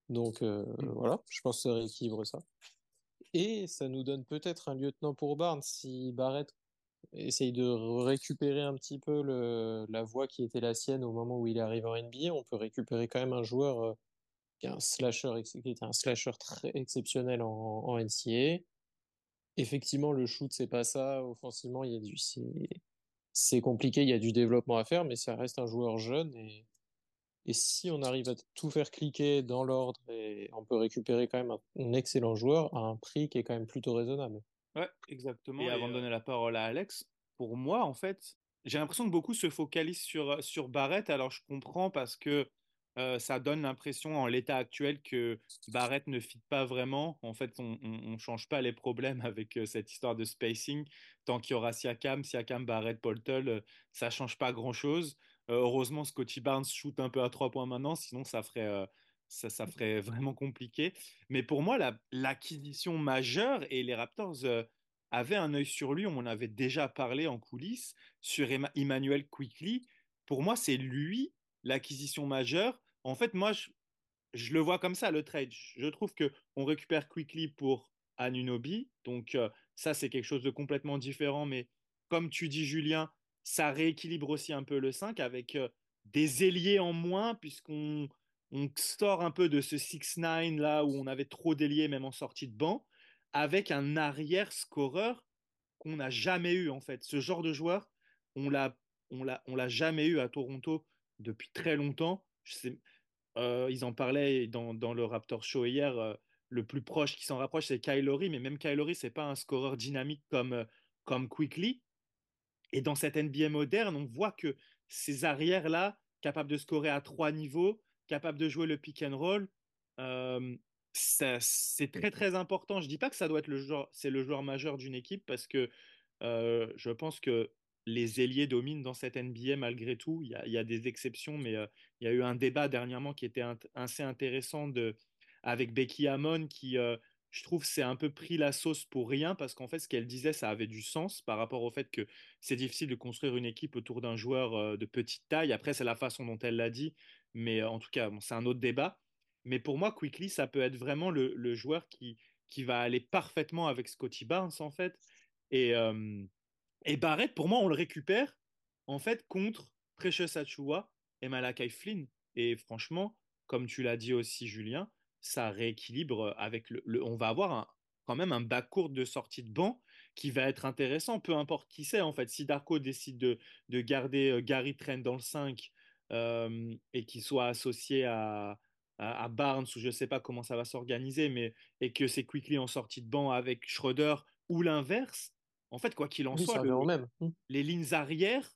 Donc mm. voilà, je pense que ça rééquilibre ça. Et ça nous donne peut-être un lieutenant pour Barnes si Barrett essaye de récupérer un petit peu le, la voie qui était la sienne au moment où il arrive en NBA. On peut récupérer quand même un joueur euh, qui, est un slasher, qui était un slasher très exceptionnel en, en NCAA. Effectivement, le shoot, c'est pas ça. Offensivement, il y a du. c'est compliqué, il y a du développement à faire, mais ça reste un joueur jeune et, et si on arrive à tout faire cliquer dans l'ordre, et on peut récupérer quand même un, excellent joueur à un prix qui est quand même plutôt raisonnable. Ouais, exactement. Et, avant de donner la parole à Alex, pour moi, en fait, j'ai l'impression que beaucoup se focalisent sur, sur Barrett. Alors, je comprends parce que ça donne l'impression en l'état actuel que Barrett ne fit pas vraiment. En fait, on ne change pas les problèmes [LAUGHS] avec cette histoire de spacing. Tant qu'il y aura Siakam, Siakam, Barrett, Poltel, euh, ça change pas grand-chose. heureusement, Scotty Barnes shoot un peu à trois points maintenant, sinon ça ferait, ça, ferait vraiment compliqué. Mais pour moi, l'acquisition majeure, et les Raptors avaient un œil sur lui, on en avait déjà parlé en coulisses, sur Emmanuel Quickly. Pour moi, c'est lui l'acquisition majeure en fait, moi, je, le vois comme ça, le trade. Je trouve que on récupère Quickly pour Anunobi. Donc, euh, ça, c'est quelque chose de complètement différent. Mais comme tu dis, Julien, ça rééquilibre aussi un peu le 5 avec euh, des ailiers en moins, puisqu'on on sort un peu de ce 6-9 là où on avait trop d'ailiers, même en sortie de banc, avec un arrière scoreur qu'on n'a jamais eu, en fait. Ce genre de joueur, on l'a, l'a, jamais eu à Toronto depuis très longtemps. Euh, ils en parlaient dans, le Raptor Show hier. Euh, le plus proche qui s'en rapproche, c'est Kylori, mais même Kylori, c'est pas un scoreur dynamique comme, euh, comme Quickly. Et dans cette NBA moderne, on voit que ces arrières-là, capables de scorer à trois niveaux, capables de jouer le pick and roll, c'est très très important. Je dis pas que ça doit être le joueur, c'est le joueur majeur d'une équipe parce que je pense que les ailiers dominent dans cette NBA malgré tout. Il y a, des exceptions, mais euh, il y a eu un débat dernièrement qui était assez intéressant avec Becky Hammon qui, euh, je trouve, s'est un peu pris la sauce pour rien parce qu'en fait, ce qu'elle disait, ça avait du sens par rapport au fait que c'est difficile de construire une équipe autour d'un joueur euh, de petite taille. Après, c'est la façon dont elle l'a dit, mais en tout cas, c'est un autre débat. Mais pour moi, Quickly, ça peut être vraiment le, joueur qui, qui va aller parfaitement avec Scotty Barnes, en fait. Et, et Barrett, pour moi, on le récupère en fait contre Precious Achua et Malakai Flynn. Et franchement, comme tu l'as dit aussi, Julien, ça rééquilibre avec le. on va avoir quand même un bas court de sortie de banc qui va être intéressant, peu importe qui c'est en fait. Si Darko décide de, garder euh, Gary Trent dans le 5 euh, et qu'il soit associé à, à, Barnes, ou je ne sais pas comment ça va s'organiser, mais et que c'est Quickly en sortie de banc avec Schroeder ou l'inverse, en fait, quoi qu'il en soit, même. Mmh. les lignes arrière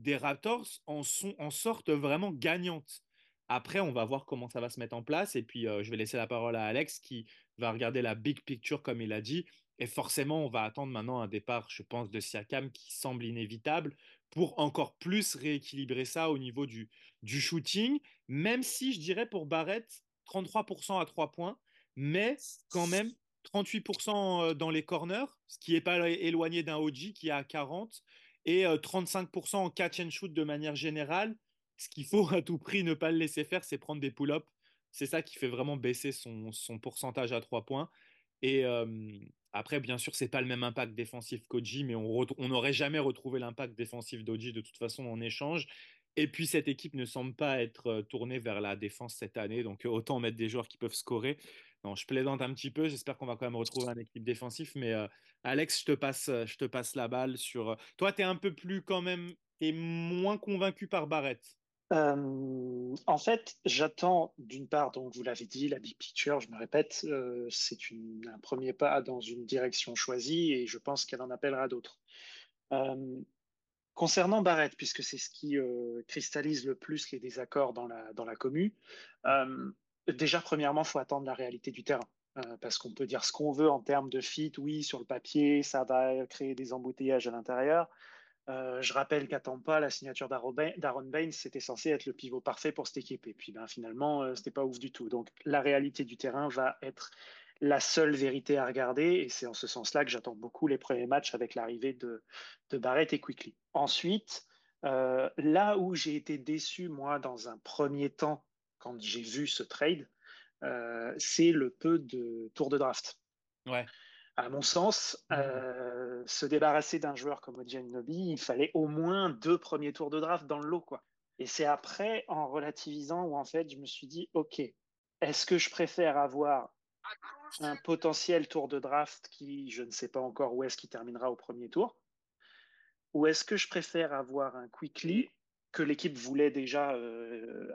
des Raptors en, sont, en sortent vraiment gagnantes. Après, on va voir comment ça va se mettre en place. Et puis, euh, je vais laisser la parole à Alex qui va regarder la big picture, comme il a dit. Et forcément, on va attendre maintenant un départ, je pense, de Siakam qui semble inévitable pour encore plus rééquilibrer ça au niveau du, du shooting. Même si, je dirais, pour Barrett, 33% à 3 points, mais quand même 38% euh, dans les corners, ce qui n'est pas éloigné d'un OG qui est à 40, et 35% euh, en catch and shoot de manière générale. Ce qu'il faut à tout prix ne pas le laisser faire, c'est prendre des pull-ups. C'est ça qui fait vraiment baisser son, pourcentage à 3 points. Et euh, après, bien sûr, c'est pas le même impact défensif qu'Oji, mais on n'aurait jamais retrouvé l'impact défensif d'Oji de toute façon en échange. Et puis cette équipe ne semble pas être tournée vers la défense cette année, donc autant mettre des joueurs qui peuvent scorer. Non, je plaisante un petit peu. J'espère qu'on va quand même retrouver un équipe défensif. Mais euh, Alex, je te, passe, je te passe la balle sur. Euh, toi, tu es un peu plus quand même. et moins convaincu par Barrett. Euh, en fait, j'attends d'une part, donc vous l'avez dit, la big picture, je me répète, c'est un premier pas dans une direction choisie et je pense qu'elle en appellera d'autres. concernant Barrett, puisque c'est ce qui cristallise le plus les désaccords dans la, dans la commu, Déjà, premièrement, faut attendre la réalité du terrain. Euh, parce qu'on peut dire ce qu'on veut en termes de fit, oui, sur le papier, ça va créer des embouteillages à l'intérieur. Euh, je rappelle qu'à Tampa, la signature d'Aaron Baines, c'était censé être le pivot parfait pour cette équipe. Et puis ben, finalement, euh, c'était pas ouf du tout. Donc la réalité du terrain va être la seule vérité à regarder. Et c'est en ce sens-là que j'attends beaucoup les premiers matchs avec l'arrivée de, de, Barrett et Quickly. Ensuite, là où j'ai été déçu, moi, dans un premier temps, quand j'ai vu ce trade, euh, c'est le peu de tours de draft. Ouais. À mon sens, euh, se débarrasser d'un joueur comme Nobi, il fallait au moins deux premiers tours de draft dans le lot. Quoi. Et c'est après, en relativisant, où en fait, je me suis dit, OK, est-ce que je préfère avoir un potentiel tour de draft qui, je ne sais pas encore où est-ce qu'il terminera au premier tour, ou est-ce que je préfère avoir un quickly que l'équipe voulait déjà euh,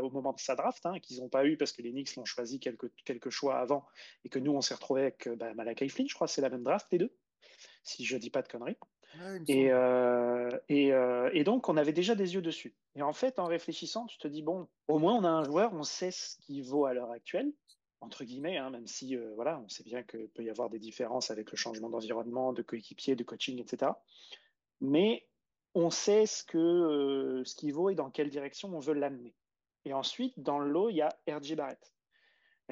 au moment de sa draft, hein, qu'ils n'ont pas eu parce que les Knicks l'ont choisi quelques, quelques choix avant et que nous, on s'est retrouvé avec bah, Malakai Flynn, je crois, c'est la même draft, les deux, si je dis pas de conneries. et, euh, et, euh, et, donc, on avait déjà des yeux dessus. Et en fait, en réfléchissant, tu te dis, bon, au moins, on a un joueur, on sait ce qu'il vaut à l'heure actuelle, entre guillemets, hein, même si, voilà, on sait bien qu'il peut y avoir des différences avec le changement d'environnement, de coéquipier, de coaching, etc. Mais on sait ce que euh, qu'il vaut et dans quelle direction on veut l'amener. Et ensuite, dans le lot, il y a RJ Barrett.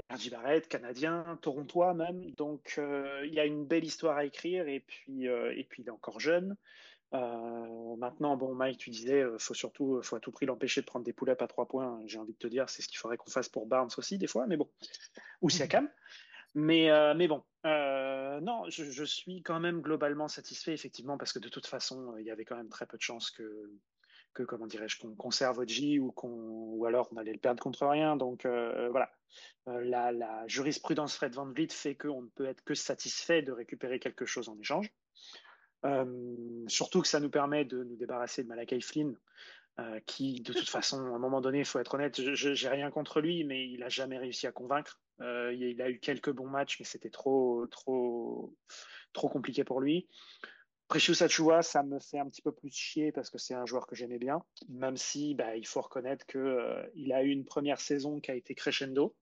RJ Barrett, canadien, torontois même. Donc, euh, il y a une belle histoire à écrire et puis, euh, et puis il est encore jeune. maintenant, bon, Mike, tu disais, faut surtout, faut à tout prix l'empêcher de prendre des pull-ups à trois points. J'ai envie de te dire, c'est ce qu'il faudrait qu'on fasse pour Barnes aussi, des fois, mais bon. Ou Siakam. Mais, mais bon, euh, non, je, suis quand même globalement satisfait, effectivement, parce que de toute façon, euh, il y avait quand même très peu de chances que, que comment dirais-je, qu'on conserve OG ou, qu'on, ou alors on allait le perdre contre rien. Donc euh, voilà, la, la, jurisprudence Fred Van Vliet fait qu'on ne peut être que satisfait de récupérer quelque chose en échange. surtout que ça nous permet de nous débarrasser de Malakai Flynn, qui, de toute façon, à un moment donné, il faut être honnête, je n'ai rien contre lui, mais il n'a jamais réussi à convaincre. Euh, il a eu quelques bons matchs, mais c'était trop, trop, trop compliqué pour lui. Precious Achua, ça me fait un petit peu plus chier parce que c'est un joueur que j'aimais bien, même si bah, il faut reconnaître qu'il euh, il a eu une première saison qui a été crescendo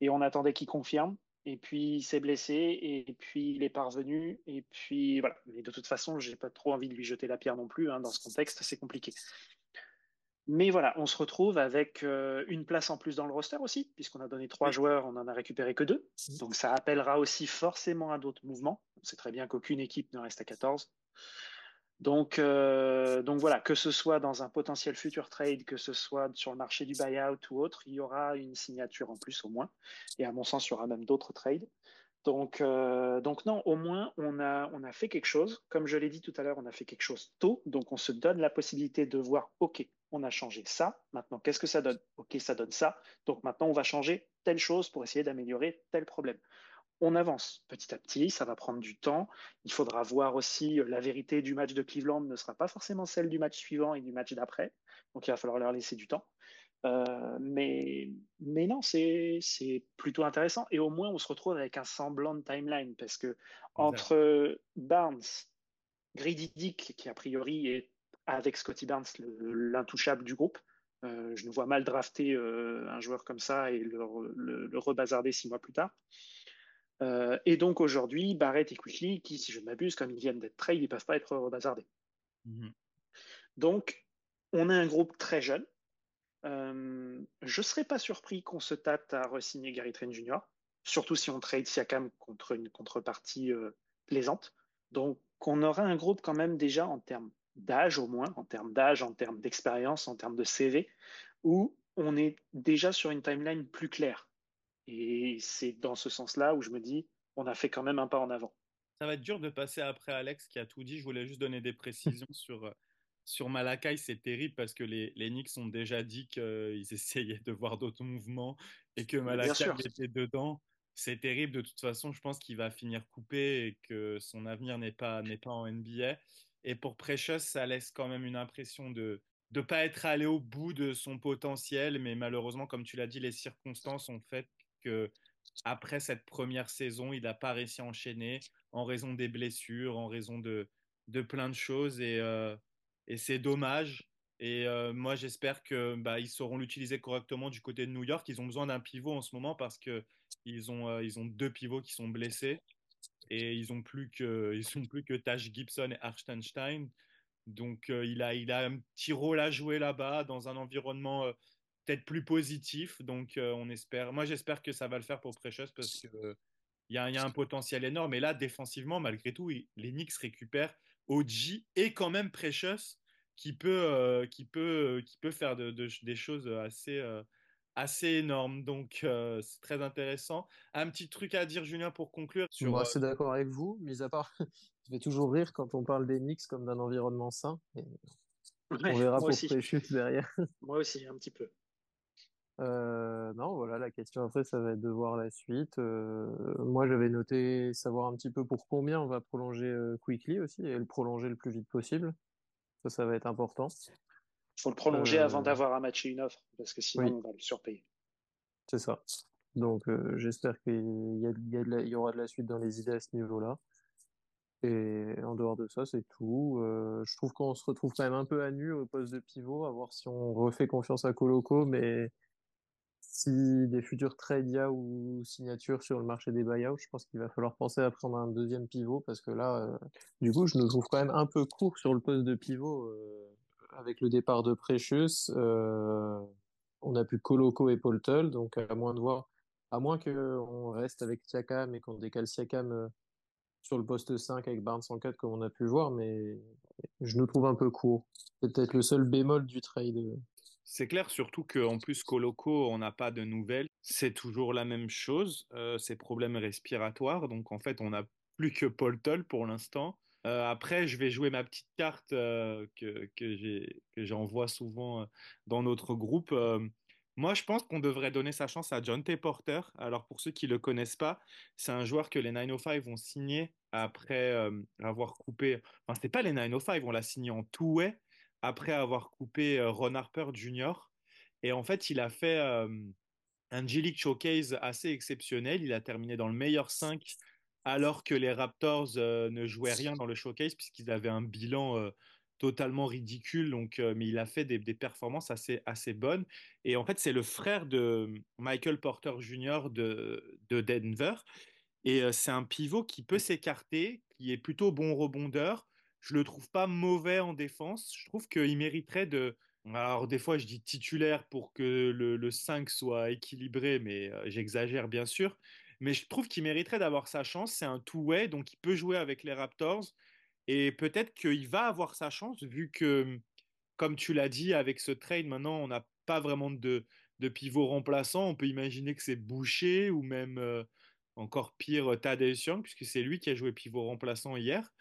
et on attendait qu'il confirme. Et puis il s'est blessé et puis il est parvenu et puis voilà. Mais de toute façon, j'ai pas trop envie de lui jeter la pierre non plus. Hein. Dans ce contexte, c'est compliqué. Mais voilà, on se retrouve avec euh, une place en plus dans le roster aussi, puisqu'on a donné trois joueurs, on n'en a récupéré que deux. Donc ça appellera aussi forcément à d'autres mouvements. On sait très bien qu'aucune équipe ne reste à 14. Donc, euh, donc voilà, que ce soit dans un potentiel futur trade, que ce soit sur le marché du buyout ou autre, il y aura une signature en plus au moins. Et à mon sens, il y aura même d'autres trades. Donc, euh, donc non, au moins on a, on a fait quelque chose. Comme je l'ai dit tout à l'heure, on a fait quelque chose tôt. Donc on se donne la possibilité de voir, OK, on a changé ça. Maintenant, qu'est-ce que ça donne? Ok, ça donne ça. Donc maintenant, on va changer telle chose pour essayer d'améliorer tel problème. On avance petit à petit, ça va prendre du temps. Il faudra voir aussi euh, la vérité du match de Cleveland ne sera pas forcément celle du match suivant et du match d'après. Donc il va falloir leur laisser du temps. Euh, mais, mais non, c'est plutôt intéressant. Et au moins, on se retrouve avec un semblant de timeline parce que entre Barnes, Grady Dick, qui a priori est avec Scotty Barnes l'intouchable du groupe. Euh, je nous vois mal drafter euh, un joueur comme ça et le, le, rebazarder six mois plus tard. Euh, et donc aujourd'hui, Barrett et Quickly, qui, si je ne m'abuse, comme ils viennent d'être trade, ils ne peuvent pas être rebazardés. Mhm. Donc, on a un groupe très jeune. je ne serais pas surpris qu'on se tâte à re-signer Gary Trent Jr., surtout si on trade Siakam contre une contrepartie plaisante. Donc, on aura un groupe quand même déjà en termes d'âge au moins, en termes d'âge, en termes d'expérience, en termes de CV, où on est déjà sur une timeline plus claire. Et c'est dans ce sens-là où je me dis, on a fait quand même un pas en avant. Ça va être dur de passer après Alex qui a tout dit. Je voulais juste donner des précisions [LAUGHS] sur, euh, sur Malakai. C'est terrible parce que les, les Knicks ont déjà dit qu'ils [LAUGHS] essayaient de voir d'autres mouvements et que Malakai était dedans. C'est terrible de toute façon. Je pense qu'il va finir coupé et que son avenir n'est pas, n'est pas en NBA. Et pour Precious, ça laisse quand même une impression de ne pas être allé au bout de son potentiel, mais malheureusement, comme tu l'as dit, les circonstances ont fait que après cette première saison, il n'a pas réussi à enchaîner en raison des blessures, en raison de, de plein de choses, et, euh, c'est dommage. Et euh, moi, j'espère que bah, sauront l'utiliser correctement du côté de New York. Ils ont besoin d'un pivot en ce moment parce que ils ont, euh, ont deux pivots qui sont blessés et ils ont plus que ils plus que Tash Gibson et Arstenstein. Donc euh, il a il a un petit rôle à jouer là-bas dans un environnement euh, peut-être plus positif. Donc euh, on espère. Moi j'espère que ça va le faire pour Precious parce que il y, a, un potentiel énorme. Et là défensivement malgré tout, les Knicks récupèrent OG et quand même Precious qui peut faire de, des choses assez assez énorme. Donc, euh, c'est très intéressant. Un petit truc à dire, Julien, pour conclure. Sur, Moi, assez d'accord avec vous, mis à part, [LAUGHS] je vais toujours rire quand on parle des Knicks comme d'un environnement sain. on verra pour Precious derrière. [LAUGHS] Moi aussi, un petit peu. Euh, non, voilà, la question après, ça va être de voir la suite. Euh, moi, j'avais noté savoir un petit peu pour combien on va prolonger euh, Quickly aussi et le prolonger le plus vite possible. Ça, ça va être important. Il faut le prolonger avant d'avoir à matcher une offre parce que sinon, on va le surpayer. C'est ça. Donc, j'espère qu'il y, y, y, aura de la suite dans les idées à ce niveau-là. Et en dehors de ça, c'est tout. je trouve qu'on se retrouve quand même un peu à nu au poste de pivot, à voir si on refait confiance à Coloco, mais si des futurs trades ou signatures sur le marché des buyouts, je pense qu'il va falloir penser à prendre un deuxième pivot parce que là, euh, du coup, je nous trouve quand même un peu court sur le poste de pivot euh, avec le départ de Precious. Euh, on a plus Coloco et Poltel, donc à moins de voir, à moins qu'on reste avec Siakam et qu'on décale Siakam sur le poste 5 avec Barnes en 4 comme on a pu voir, mais je nous trouve un peu court. C'est peut-être le seul bémol du trade. C'est clair, surtout qu'en plus, Coloco, on n'a pas de nouvelles. C'est toujours la même chose, euh, ces problèmes respiratoires. Donc, en fait, on n'a plus que Paul Toll pour l'instant. Euh, après, je vais jouer ma petite carte euh, que, que j'envoie souvent dans notre groupe. moi, je pense qu'on devrait donner sa chance à John T. Porter. Alors, pour ceux qui ne le connaissent pas, c'est un joueur que les 905 vont signer après avoir coupé. Enfin, c'était pas les 905, on l'a signé en two-way après avoir coupé euh, Ron Harper Jr. Et en fait, il a fait euh, un G-League Showcase assez exceptionnel. Il a terminé dans le meilleur 5 alors que les Raptors euh, ne jouaient rien dans le showcase puisqu'ils avaient un bilan totalement ridicule. Donc, mais il a fait des, performances assez, assez bonnes. Et en fait, c'est le frère de Michael Porter Jr. de, de Denver. Et c'est un pivot qui peut s'écarter, qui est plutôt bon rebondeur, je le trouve pas mauvais en défense. Je trouve qu'il mériterait de. Alors, des fois, je dis titulaire pour que le, 5 soit équilibré, mais euh, j'exagère bien sûr. Mais je trouve qu'il mériterait d'avoir sa chance. C'est un two-way, donc il peut jouer avec les Raptors. Et peut-être qu'il va avoir sa chance, vu que, comme tu l'as dit, avec ce trade, maintenant, on n'a pas vraiment de, pivot remplaçant. On peut imaginer que c'est Boucher ou même euh, encore pire, Tadeusz puisque c'est lui qui a joué pivot remplaçant hier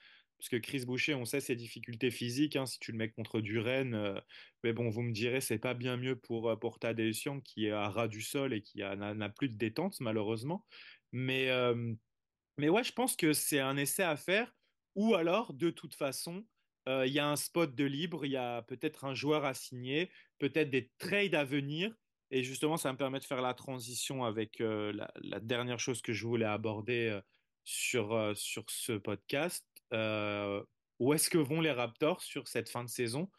parce que Chris Boucher, on sait ses difficultés physiques. Hein, si tu le mets contre Duren, euh, mais bon, vous me direz, c'est pas bien mieux pour, euh, pour Tadeusz qui est à ras du sol et qui n'a plus de détente, malheureusement. Mais, euh, mais ouais, je pense que c'est un essai à faire. Ou alors, de toute façon, il y a un spot de libre, il y a peut-être un joueur à signer, peut-être des trades à venir. Et justement, ça me permet de faire la transition avec la, la, dernière chose que je voulais aborder sur, sur ce podcast où est-ce que vont les Raptors sur cette fin de saison?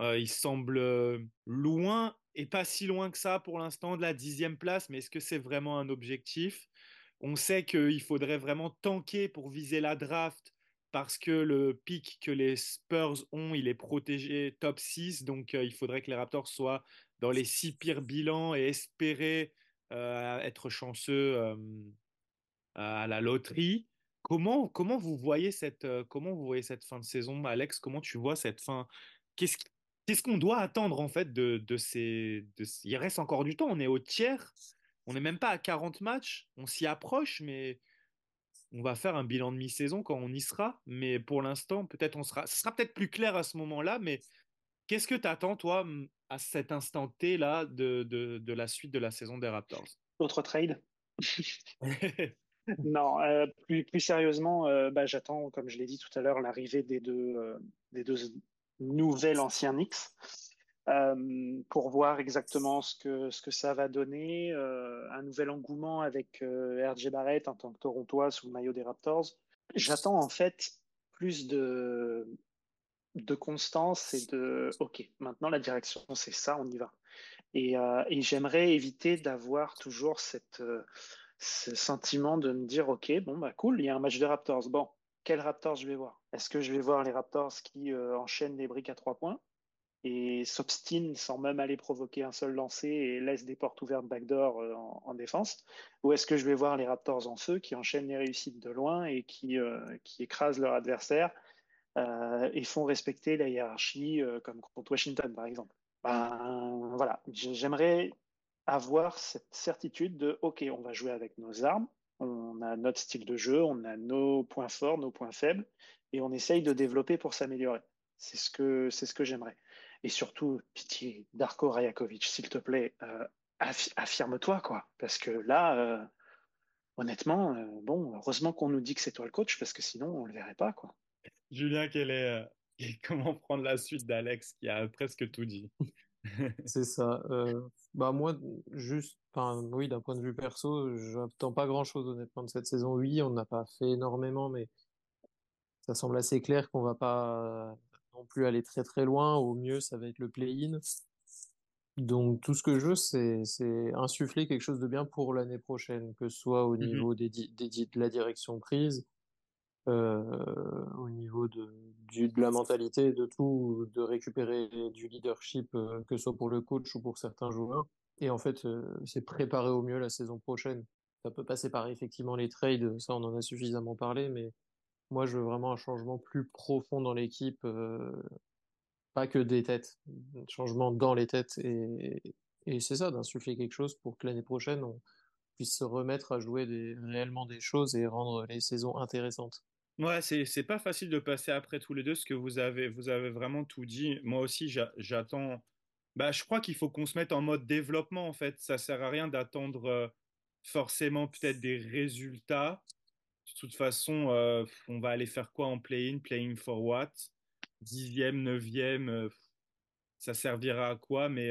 Euh, Ils semblent loin et pas si loin que ça pour l'instant de la dixième place, mais est-ce que c'est vraiment un objectif? On sait qu'il faudrait vraiment tanker pour viser la draft parce que le pic que les Spurs ont, il est protégé top 6, donc euh, il faudrait que les Raptors soient dans les six pires bilans et espérer être chanceux à la loterie. Comment, comment, vous voyez cette, euh, comment vous voyez cette fin de saison, Alex? Comment tu vois cette fin? Qu'est-ce qu'est-ce qu'on doit attendre en fait de, de ces, Il reste encore du temps, on est au tiers, on n'est même pas à 40 matchs, on s'y approche, mais on va faire un bilan de mi-saison quand on y sera. Mais pour l'instant, peut-être on sera, ce sera peut-être plus clair à ce moment-là, mais qu'est-ce que tu attends, toi, à cet instant T là de, de, de la suite de la saison des Raptors? Autre trade [LAUGHS] non, euh, plus, sérieusement, euh, bah, j'attends, comme je l'ai dit tout à l'heure, l'arrivée des deux, euh, nouvelles anciens Knicks pour voir exactement ce que, ça va donner. un nouvel engouement avec RJ Barrett en tant que Torontois sous le maillot des Raptors. J'attends en fait plus de, constance et de OK, maintenant la direction c'est ça, on y va. Et j'aimerais éviter d'avoir toujours cette ce sentiment de me dire, OK, bon, bah cool, il y a un match de Raptors. Bon, quel Raptors je vais voir? Est-ce que je vais voir les Raptors qui euh, enchaînent des briques à trois points et s'obstinent sans même aller provoquer un seul lancer et laissent des portes ouvertes backdoor euh, en, défense? Ou est-ce que je vais voir les Raptors en feu qui enchaînent les réussites de loin et qui, euh, qui écrasent leur adversaire et font respecter la hiérarchie comme contre Washington, par exemple? Ben, voilà, j'aimerais avoir cette certitude de OK, on va jouer avec nos armes, on a notre style de jeu, on a nos points forts, nos points faibles, et on essaye de développer pour s'améliorer. C'est ce que c'est ce que j'aimerais. Et surtout, pitié, Darko Rajakovic, s'il te plaît, euh, affirme-toi, quoi. Parce que là, honnêtement, bon, heureusement qu'on nous dit que c'est toi le coach, parce que sinon, on le verrait pas, quoi. Julien, quel est, [LAUGHS] comment prendre la suite d'Alex qui a presque tout dit? [LAUGHS] C'est ça. bah moi, juste, oui, d'un point de vue perso, je n'attends pas grand-chose honnêtement de cette saison. Oui, on n'a pas fait énormément, mais ça semble assez clair qu'on va pas non plus aller très très loin. Au mieux, ça va être le play-in. Donc tout ce que je veux, c'est insuffler quelque chose de bien pour l'année prochaine, que ce soit au mm-hmm. niveau des, des, de la direction prise, euh, au niveau de, la mentalité, de tout, de récupérer du leadership, euh, que ce soit pour le coach ou pour certains joueurs. Et en fait, euh, c'est préparer au mieux la saison prochaine. Ça peut passer par effectivement les trades, ça on en a suffisamment parlé, mais moi je veux vraiment un changement plus profond dans l'équipe, pas que des têtes, un changement dans les têtes. Et, c'est ça, d'insuffler quelque chose pour que l'année prochaine on puisse se remettre à jouer réellement des choses et rendre les saisons intéressantes. Ouais, c'est, c'est pas facile de passer après tous les deux, ce que vous avez, vous avez vraiment tout dit. Moi aussi, j'attends. Bah, je crois qu'il faut qu'on se mette en mode développement, en fait. Ça sert à rien d'attendre forcément peut-être des résultats. De toute façon, on va aller faire quoi en play-in? Play-in for what? Dixième, neuvième, euh, ça servira à quoi? Mais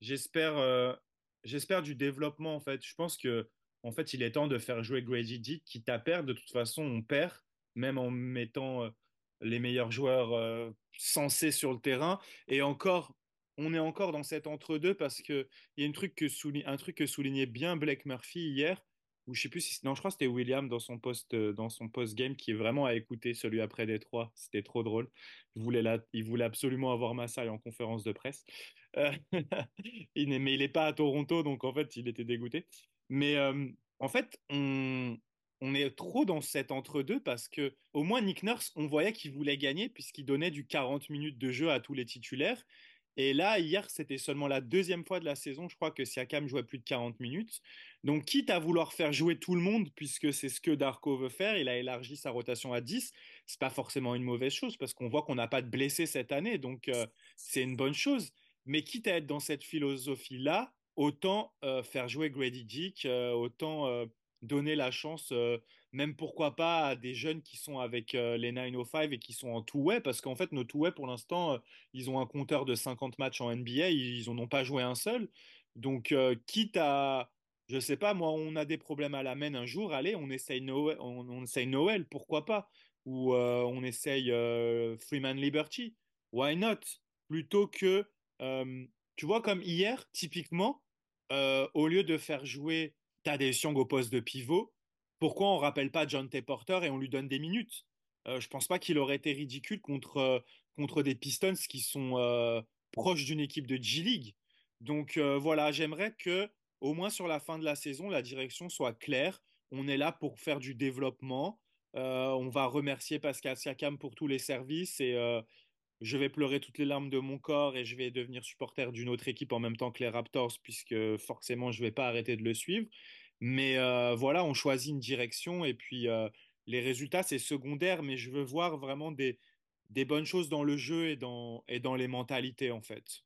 j'espère, j'espère du développement, en fait. Je pense que en fait, il est temps de faire jouer Grady Dick, quitte à perdre. De toute façon, on perd même en mettant euh, les meilleurs joueurs euh, censés sur le terrain. Et encore, on est encore dans cet entre-deux parce qu'il y a un truc que soulignait bien Blake Murphy hier, ou je sais plus si non, je crois que c'était William dans son post euh, qui est vraiment à écouter celui après Détroit. C'était trop drôle. Il voulait absolument avoir Massai en conférence de presse. [LAUGHS] mais il n'est pas à Toronto, donc en fait, il était dégoûté. Mais en fait, on, on est trop dans cet entre-deux parce que au moins Nick Nurse, on voyait qu'il voulait gagner puisqu'il donnait du 40 minutes de jeu à tous les titulaires. Et là, hier, c'était seulement la deuxième fois de la saison, je crois que Siakam jouait plus de 40 minutes. Donc, quitte à vouloir faire jouer tout le monde, puisque c'est ce que Darko veut faire, il a élargi sa rotation à 10, c'est pas forcément une mauvaise chose, parce qu'on voit qu'on n'a pas de blessés cette année, donc euh, c'est une bonne chose. Mais quitte à être dans cette philosophie-là, autant euh, faire jouer Grady Dick, euh, autant donner la chance, euh, même pourquoi pas à des jeunes qui sont avec euh, les 905 et qui sont en two-way, parce qu'en fait, nos two-way, pour l'instant, euh, ils ont un compteur de 50 matchs en NBA, ils n'en ont pas joué un seul. Donc, quitte à, je sais pas, moi, on a des problèmes à la main un jour, allez, on essaye Noël, on, essaye Noël pourquoi pas? Ou on essaye Freeman Liberty, why not? Plutôt que, tu vois, comme hier, typiquement, au lieu de faire jouer des Young au poste de pivot. Pourquoi on rappelle pas John T. Porter et on lui donne des minutes? Euh, Je pense pas qu'il aurait été ridicule contre, euh, contre des Pistons qui sont euh, proches d'une équipe de G-League. Donc euh, voilà, j'aimerais que au moins sur la fin de la saison, la direction soit claire. On est là pour faire du développement. on va remercier Pascal Siakam pour tous les services et je vais pleurer toutes les larmes de mon corps et je vais devenir supporter d'une autre équipe en même temps que les Raptors puisque forcément je vais pas arrêter de le suivre. Mais euh, voilà, on choisit une direction et puis euh, les résultats, c'est secondaire, mais je veux voir vraiment des, des bonnes choses dans le jeu et dans, et dans les mentalités, en fait.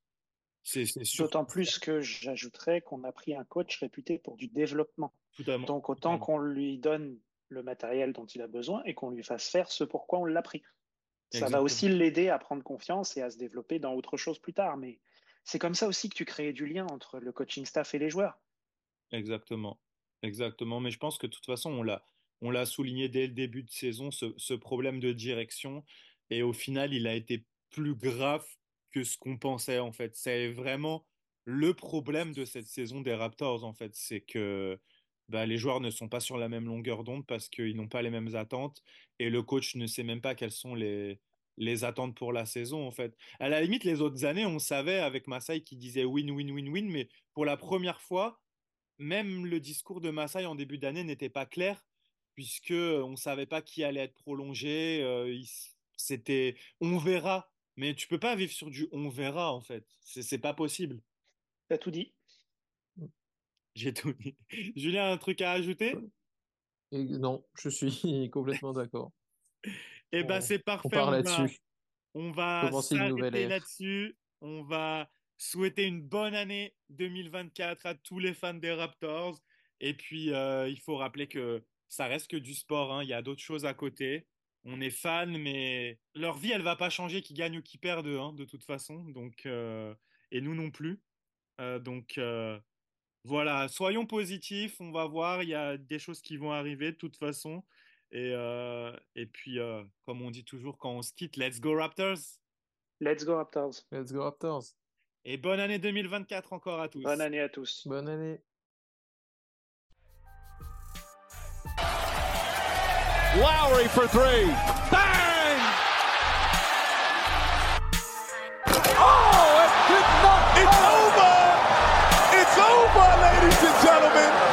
C'est D'autant plus que j'ajouterais qu'on a pris un coach réputé pour du développement. Donc autant qu'on lui donne le matériel dont il a besoin et qu'on lui fasse faire ce pourquoi on l'a pris. Ça va aussi l'aider à prendre confiance et à se développer dans autre chose plus tard. Mais c'est comme ça aussi que tu crées du lien entre le coaching staff et les joueurs. Exactement. Exactement, mais je pense que de toute façon, on l'a, on l'a souligné dès le début de saison, ce, problème de direction, et au final, il a été plus grave que ce qu'on pensait, en fait. C'est vraiment le problème de cette saison des Raptors, en fait, c'est que bah, les joueurs ne sont pas sur la même longueur d'onde parce qu'ils n'ont pas les mêmes attentes, et le coach ne sait même pas quelles sont les, les attentes pour la saison, en fait. À la limite, les autres années, on savait avec Masai qui disait win, win, win, win, mais pour la première fois, même le discours de Massai en début d'année n'était pas clair, puisque on ne savait pas qui allait être prolongé. Euh, c'était on verra, mais tu peux pas vivre sur du on verra en fait. C'est pas possible. T'as tout dit. J'ai tout dit. [LAUGHS] Julien, un truc à ajouter? Non, je suis [LAUGHS] complètement d'accord. Eh ben c'est parfait. On part là-dessus. On va s'arrêter là-dessus. On va souhaiter une bonne année 2024 à tous les fans des Raptors. Et puis, euh, il faut rappeler que ça reste que du sport. Hein. Il y a d'autres choses à côté. On est fans, mais leur vie, elle va pas changer, qu'ils gagnent ou qu'ils perdent, hein, de toute façon. Donc, euh, et nous non plus. Euh, donc, voilà, soyons positifs. On va voir. Il y a des choses qui vont arriver de toute façon. Et, et puis, comme on dit toujours quand on se quitte, let's go Raptors! Let's go Raptors! Let's go Raptors! Et bonne année 2024 encore à tous. Bonne année à tous. Bonne année. Lowry for three. Bang! gentlemen,